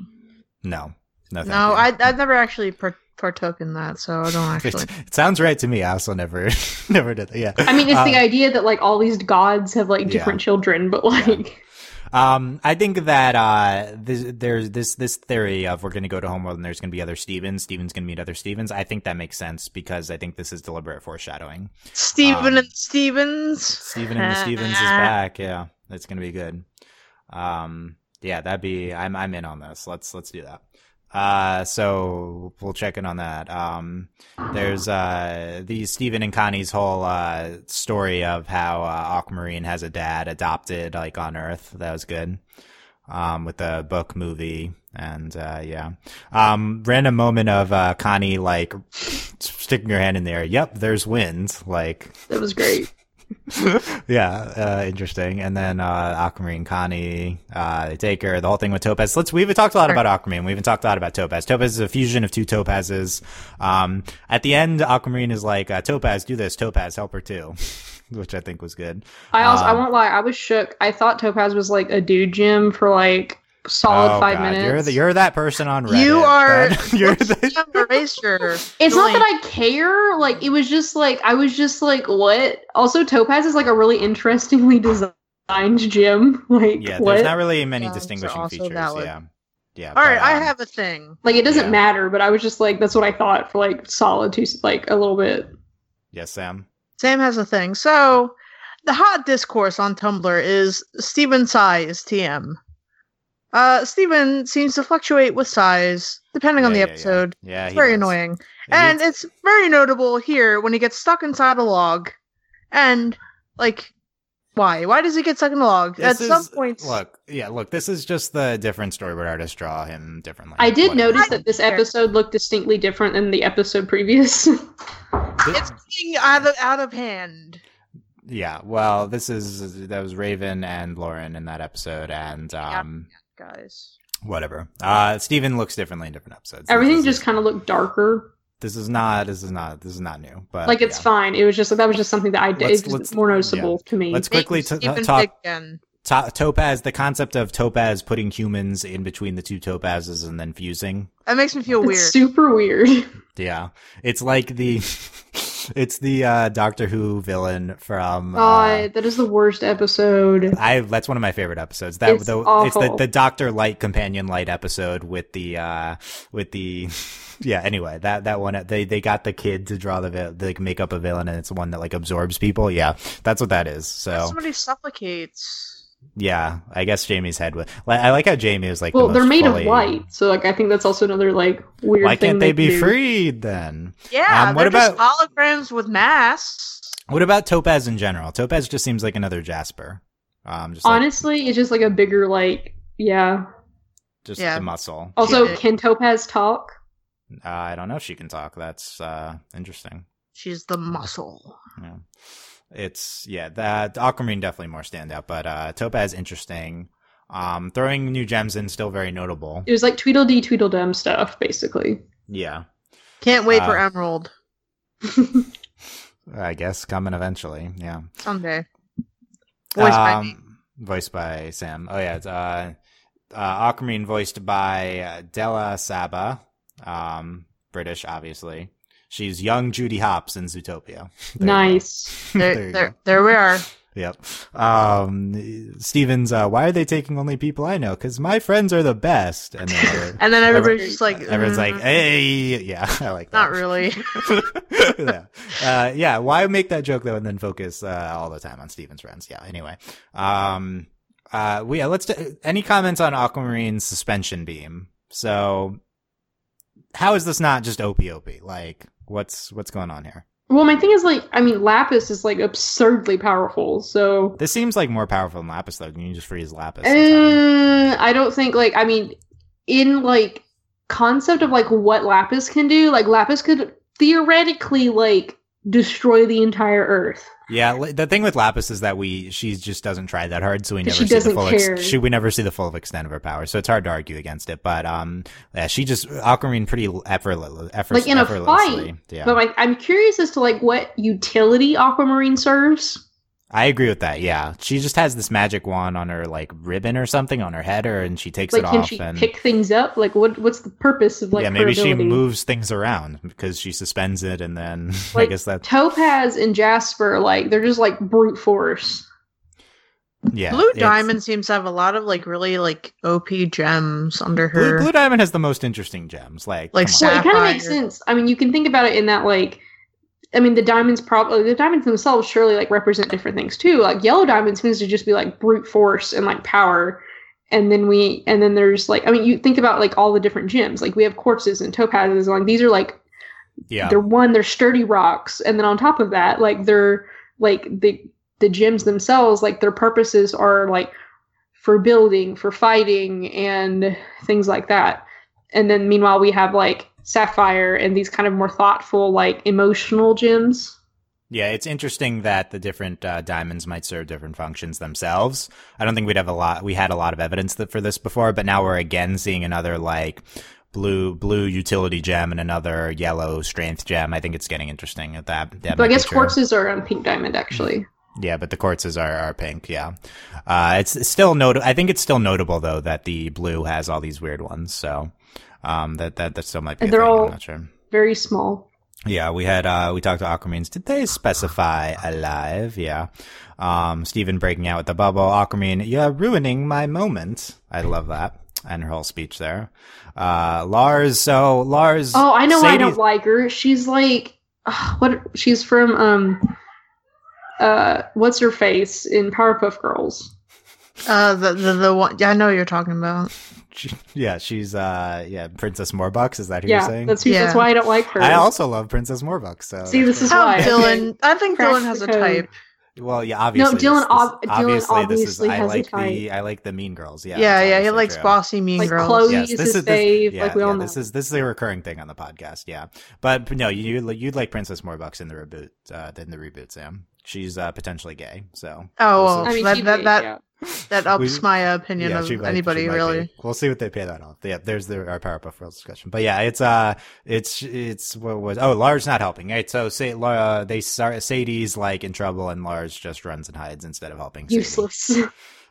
no, no, thank No, you. I I never actually par- partook in that, so I don't actually. It, it sounds right to me. I also never never did. That. Yeah, I mean, it's the Um, idea that like all these gods have like different children, but like Um, I think that uh, this, there's this this theory of we're going to go to Homeworld and there's going to be other Stevens. Stevens going to meet other Stevens. I think that makes sense because I think this is deliberate foreshadowing. Steven Um, and Stevens. Steven and the Stevens is back. Yeah, it's going to be good. Um, yeah, that'd be. I'm I'm in on this. Let's let's do that. Uh, so we'll check in on that. Um, there's uh the Steven and Connie's whole uh story of how uh, Aquamarine has a dad adopted like on Earth. That was good. Um, with the book movie and uh yeah. Um, random moment of uh Connie like sticking her hand in there. Yep, there's wind. Like that was great. yeah, uh, interesting. And then uh, Aquamarine, Connie, uh, they take her. The whole thing with Topaz. Let's. We haven't talked a lot about Aquamarine. We haven't talked a lot about Topaz. Topaz is a fusion of two Topazes. Um, at the end, Aquamarine is like, uh, "Topaz, do this. Topaz, help her too," which I think was good. I also I Um, won't lie, I was shook. I thought Topaz was like a dude gem for like solid Oh, five God. minutes. You're the, you're that person on Reddit. You are. you're the, erase your. it's not that I care. Like it was just like I was just like what. Also, Topaz is like a really interestingly designed gem. Like yeah. what? There's not really many Yeah, distinguishing also features. valid. Yeah. Yeah. All right, but, I um, have a thing. like it doesn't Yeah. matter, but I was just like that's what I thought for like solid two like a little bit. Yes, Sam. Sam has a thing. So, the hot discourse on Tumblr is Steven size TM. Uh, Steven seems to fluctuate with size depending on the yeah, yeah. episode. Yeah. It's very does. annoying. He- And it's very notable here when he gets stuck inside a log. And, like, why? Why does he get stuck in a log? At This some is- points. Look, yeah, look, this is just the different storyboard artists draw him differently. I did Whatever. notice that this episode looked distinctly different than the episode previous. It's getting out of, out of hand. Yeah, well, this is that was Raven and Lauren in that episode, and um, Guys. whatever. Uh, Steven looks differently in different episodes. Everything just kind of looked darker. This is not. This is not. This is not new. But like it's yeah. fine. It was just that was just something that I did. Let's- It's let's- more noticeable to me. Let's quickly Make t- Steven talk. again. To- Topaz, the concept of Topaz putting humans in between the two Topazes and then fusing. That makes me feel it's weird. super weird. Yeah, it's like the, it's the uh, Doctor Who villain from. Oh, uh, that is the worst episode. I that's one of my favorite episodes. That It's the, it's the the Doctor Light companion light episode with the uh with the yeah. Anyway, that that one they they got the kid to draw the vil- like make up a villain, and it's one that like absorbs people. Yeah, that's what that is. So Somebody suffocates. Yeah, I guess Jamie's head was. Like, I like how Jamie is like. the Well, they're made fully- of light, so like I think that's also another like weird. Why thing can't they can be do. freed then? Yeah, Um, what they're just about- holograms with masks. What about Topaz in general? Topaz just seems like another Jasper. Um, just like, Honestly, it's just like a bigger like yeah. just Yeah. the muscle. Also, Yeah. can Topaz talk? Uh, I don't know if she can talk. That's uh interesting. She's the muscle. Yeah. It's yeah, that Aquamarine definitely more standout, but uh Topaz interesting. Um throwing new gems in still very notable. It was like Tweedledee Tweedledum stuff, basically. Yeah. Can't wait for Uh, Emerald I guess coming eventually. Yeah. someday. Voiced by me. Um, voiced by Sam. Oh yeah, it's uh, uh, Aquamarine voiced by uh, Della Saba, um, British, obviously. She's young Judy Hopps in Zootopia. There. Nice. There There, there, there we are. Yep. Um, Stevens, uh, why are they taking only people I know? Because my friends are the best. And then And then everybody's Every- just like, everyone's like, "Mm, hey, yeah, I like that. not really. yeah. Uh, yeah. Why make that joke though, and then focus uh, all the time on Steven's friends? Yeah. Anyway. Um. Uh. We, yeah. Let's. Do, any comments on Aquamarine's suspension beam? So, how is this not just opie opie? Like, what's what's going on here? Well, my thing is like, I mean, Lapis is like absurdly powerful. So, This seems like more powerful than Lapis though. Can you just freeze Lapis? uh, I don't think like, I mean, in like concept of like what Lapis can do, like Lapis could theoretically like destroy the entire Earth. Yeah, the thing with Lapis is that we she just doesn't try that hard, so we never She see the full ex- she, we never see the full extent of her power. So it's hard to argue against it. But um, yeah, she just Aquamarine pretty effortless, effort, Like, in a effortlessly. fight, yeah, But like, I'm curious as to like what utility Aquamarine serves. I agree with that. Yeah, she just has this magic wand on her like ribbon or something on her head, or and she takes Like, it can off she and. pick things up? Like, what what's the purpose of like? yeah, her maybe she moves things around because she suspends it, and then I guess that Topaz and Jasper, like they're just like brute force. yeah. Blue it's- Diamond seems to have a lot of like really like OP gems under Blue, her. Blue Diamond has the most interesting gems. Like, Like come on. Well, it kind of makes Sapphire. sense. I mean, you can think about it in that like, I mean, the diamonds probably the diamonds themselves surely like represent different things too. Like yellow diamond seems to just be like brute force and like power. And then we, and then there's like, I mean, you think about like all the different gems. Like we have quartzes and topazes. And, like these are like yeah, they're one they're sturdy rocks and then on top of that like they're like the the gems themselves like their purposes are like for building for fighting and things like that and then meanwhile we have like sapphire and these kind of more thoughtful like emotional gems Yeah, it's interesting that the different uh, diamonds might serve different functions themselves. I don't think we'd have a lot. We had a lot of evidence that for this before, but now we're again seeing another like blue blue utility gem and another yellow strength gem. I think it's getting interesting at that. that but i guess quartzes are on pink diamond actually Yeah, but the quartzes are, are pink. Yeah, uh, it's it's still not. I think it's still notable though that the blue has all these weird ones. So um, that that that still might be. And a they're thing, all- I'm not sure. very small Yeah, we had uh we talked to Aquamarines. Did they specify alive? Yeah. Um Steven breaking out with the bubble. Aquamarine, you're ruining my moment. I love that. And her whole speech there. Uh Lars, so Lars oh i know why i don't like her she's like ugh, what she's from um uh what's her face in powerpuff girls Uh, the the the one. Yeah, I know what you're talking about. She- yeah, she's uh yeah, Princess Morbucks, is that who yeah, you're saying? that's who, that's why I don't like her. I also love Princess Morbucks, so See, this is How why. Dylan? I think Crack Dylan has a type. well, yeah, obviously. Dylan this- ob- this- Dylan obviously this is obviously I has a like the type. I like the mean girls. Yeah. Yeah, yeah, he obviously likes true. bossy mean Like girls. Chloe- Yes, is this his is this, fave, yeah, like we all know. this is this is a recurring thing on the podcast. Yeah, but no, you you'd like Princess Morbucks in the reboot uh, in the reboot, Sam. She's uh, potentially gay, so Oh, well, I mean, that she that that, yeah. that ups We- my opinion yeah, of might- anybody really. be. We'll see what they pay that off. Yeah, there's the our Powerpuff Girls discussion. But yeah, it's uh, it's it's what was oh Lars not helping. Right, so say uh, they start Sadie's like in trouble, and Lars just runs and hides instead of helping. Useless.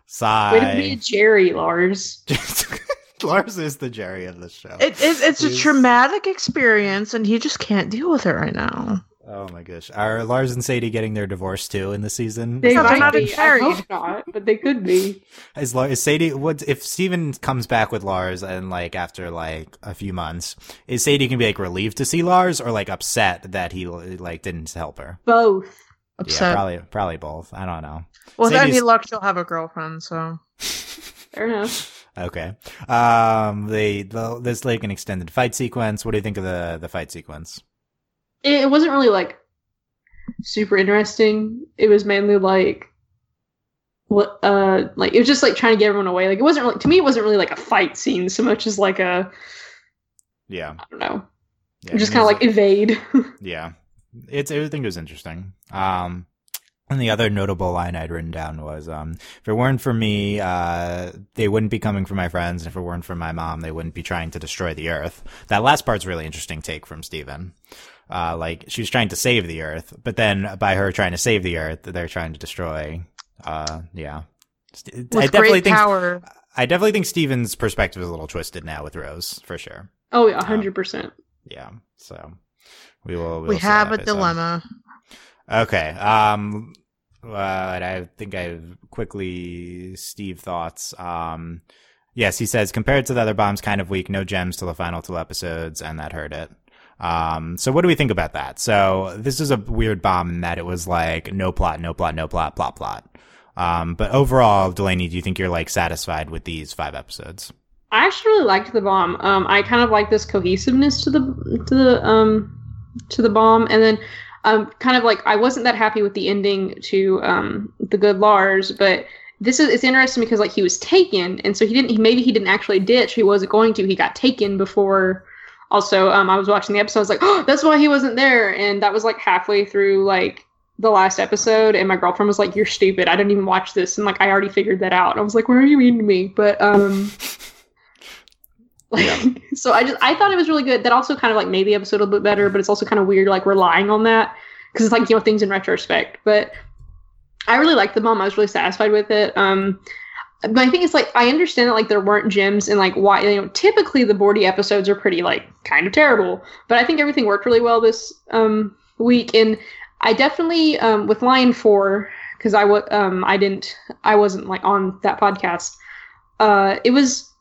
Sigh. Way to be a Jerry, Lars. Lars is the Jerry of the show. It, it, it's a traumatic experience, and he just can't deal with it right now. Oh my gosh. Are Lars and Sadie getting their divorce too in the season? They Is that they're might not be. I married. hope not, but they could be. Is, Lar- is Sadie what if Steven comes back with Lars and like after like a few months, is Sadie gonna be like relieved to see Lars or like upset that he like didn't help her? Both. Yeah, probably probably both. I don't know. Well, with any Sadie's- luck, she'll have a girlfriend. So Fair enough. Okay. Um they the, there's like an extended fight sequence. What do you think of the the fight sequence? It, it wasn't really like super interesting. It was mainly like what uh like it was just like trying to get everyone away. Like it wasn't really to me it wasn't really like a fight scene so much as like a Yeah. I don't know. yeah just kind of like evade. Yeah, it's. I think it was interesting. Um, and the other notable line I'd written down was, um, if it weren't for me, uh, they wouldn't be coming for my friends. And if it weren't for my mom, they wouldn't be trying to destroy the earth. That last part's really interesting take from Steven. Uh, like she was trying to save the earth, but then by her trying to save the earth, they're trying to destroy Uh, yeah. With I definitely great think power. I definitely think Steven's perspective is a little twisted now with Rose for sure. Oh yeah, hundred percent. Yeah. So we will. we we'll see have a happens. Um, dilemma. Okay. Um. Uh, I think I've quickly Steve thoughts. Um. Yes, he says compared to the other bombs, kind of weak. No gems till the final two episodes, and that hurt it. Um. So what do we think about that? So this is a weird bomb in that it was like no plot, no plot, no plot, plot, plot. Um. But overall, Delaney, do you think you're like satisfied with these five episodes? I actually really liked the bomb. Um, I kind of like this cohesiveness to the to the um to the bomb, and then um kind of like I wasn't that happy with the ending to um the good Lars, but this is it's interesting because like he was taken, and so he didn't. He, maybe he didn't actually ditch. He wasn't going to. He got taken before. Also, um, I was watching the episode. I was like, oh, that's why he wasn't there, and that was like halfway through like the last episode, and my girlfriend was like, "You're stupid. I didn't even watch this," and like I already figured that out. And I was like, "Why are you mean to me?" But um. Like, Yeah. so I just I thought it was really good. That also kind of like made the episode a little bit better, but it's also kind of weird like relying on that because it's like you know things in retrospect. But I really liked the mom I was really satisfied with it. Um, but I think it's like I understand that like there weren't gems and like why you know typically the Bordy episodes are pretty like kind of terrible, but I think everything worked really well this um week and I definitely um with Lion Four because I was um I didn't I wasn't like on that podcast. Uh, it was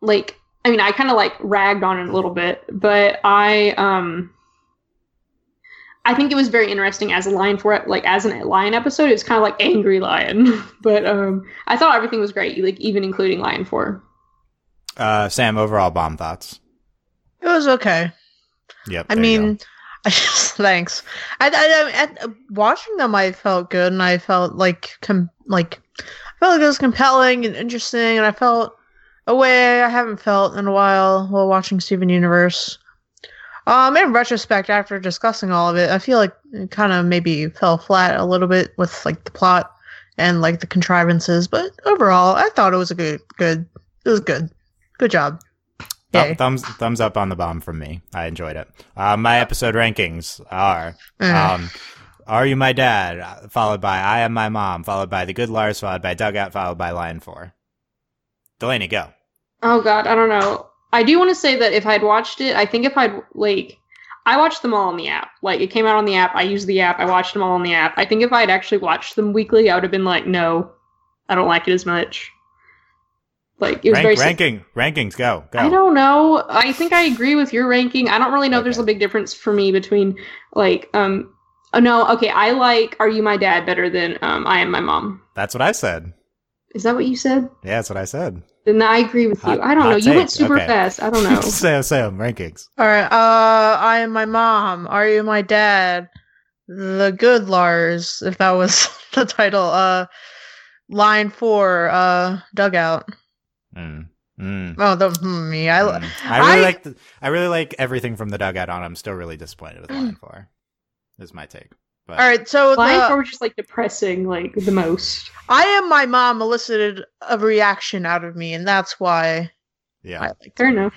like I mean, I kind of like ragged on it a little bit, but I um I think it was very interesting as a lion for it, like as a lion episode. It was kind of like angry lion, but um I thought everything was great, like even including lion four. Uh, Sam, overall bomb thoughts. It was okay. Yep. I mean, I just thanks. I, I, I, I- watching them, I felt good, and I felt like com- like I felt like it was compelling and interesting, and I felt a way I haven't felt in a while while watching Steven Universe. Um, in retrospect, after discussing all of it, I feel like it kind of maybe fell flat a little bit with like the plot and like the contrivances, but overall, I thought it was a good, good. It was good. Good job. go. Yay. Th- thumbs thumbs up on the bomb from me. I enjoyed it. Uh, my episode rankings are Eh. um, Are You My Dad? uh, Followed by I Am My Mom. Followed by The Good Lars. Followed by Dugout. Followed by Lion Four. Delaney, go. Oh god, I don't know. I do want to say that if I'd watched it, I think if I'd like I watched them all on the app. Like it came out on the app, I used the app, I watched them all on the app. I think if I'd actually watched them weekly, I would have been like, no, I don't like it as much. Like it was Rank, very ranking rankings. Go go. I don't know. I think I agree with your ranking. I don't really know if there's a big difference for me between like um oh no, okay, I like Are You My Dad better than um I Am My Mom. That's what I said. Is that what you said? Yeah, that's what I said. Then I agree with you. I don't hot know. You went super Okay. fast. I don't know. Sam, Sam, rankings. All right. Uh, I am my mom. Are you my dad? The good Lars, if that was the title. Uh, Lion Four. Uh, dugout. Mm. Mm. Oh, the hmm, me. I. Mm. I really I- like. The, I really like everything from the dugout on. I'm still really disappointed with Lion Four. Is my take. But All right. So Lion the Four just like depressing, like the most. I am my mom elicited a reaction out of me, and that's why yeah, I liked Fair it. enough.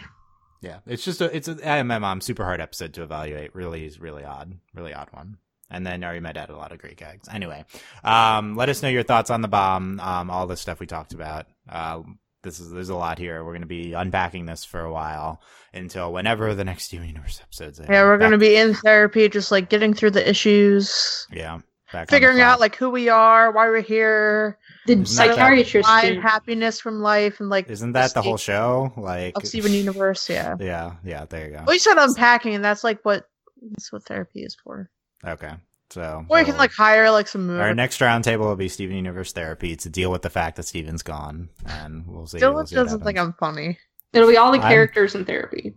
yeah. It's just a. It's a. I am my mom. Super hard episode to evaluate. Really is really odd. Really odd one. And then Are You My Dad? A lot of great gags. Anyway, um, let us know your thoughts on the bomb. Um, all the stuff we talked about. Uh, this is there's a lot here. We're going to be unpacking this for a while until whenever the next Steven Universe episodes. Yeah, we're gonna be in therapy, just like getting through the issues, Yeah. Back figuring out like who we are, why we're here, The psychiatrist. find happiness from life, and like Isn't that the whole show? Like, of Steven Universe? Yeah. yeah, yeah. There you go. Well, you said unpacking, and that's like what that's what therapy is for. Okay, so Or you can like hire like some movie. our next roundtable will be Steven Universe therapy to deal with the fact that Steven's gone, and we'll see. we'll Dylan see doesn't think. I'm funny. It'll be all the I'm- characters in therapy.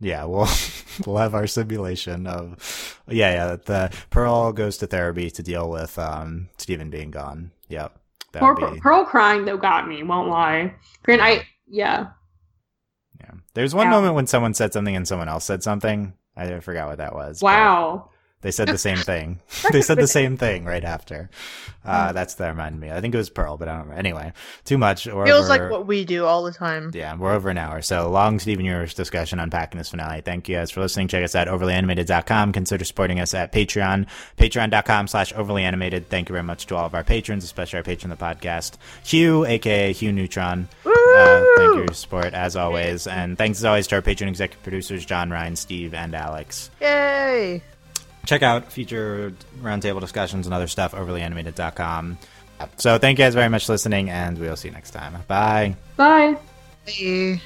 Yeah, we'll we'll have our simulation of yeah, yeah. The Pearl goes to therapy to deal with um Steven being gone. Yep, that Pearl, would be Pearl crying though got me. Won't lie. Grant, I yeah. yeah. There's one Yeah. moment when someone said something and someone else said something. I forgot what that was. but- Wow. They said the same thing. they said the same thing right after. Uh, that's that reminded me. I think it was Pearl, but I don't remember. Anyway, too much. We're Feels over- like what we do all the time. yeah, we're over an hour. So long Steven Universe discussion unpacking this finale. Thank you guys for listening. Check us out at overlyanimated.com. Consider supporting us at Patreon, patreon.com slash overlyanimated. Thank you very much to all of our patrons, especially our patron of the podcast, Hugh, aka Hugh Neutron. Uh, thank you for your support as always. And thanks as always to our patron executive producers, John, Ryan, Steve, and Alex. Yay! Check out future roundtable discussions and other stuff, overlyanimated.com. So thank you guys very much for listening, and we'll see you next time. Bye. Bye. Bye.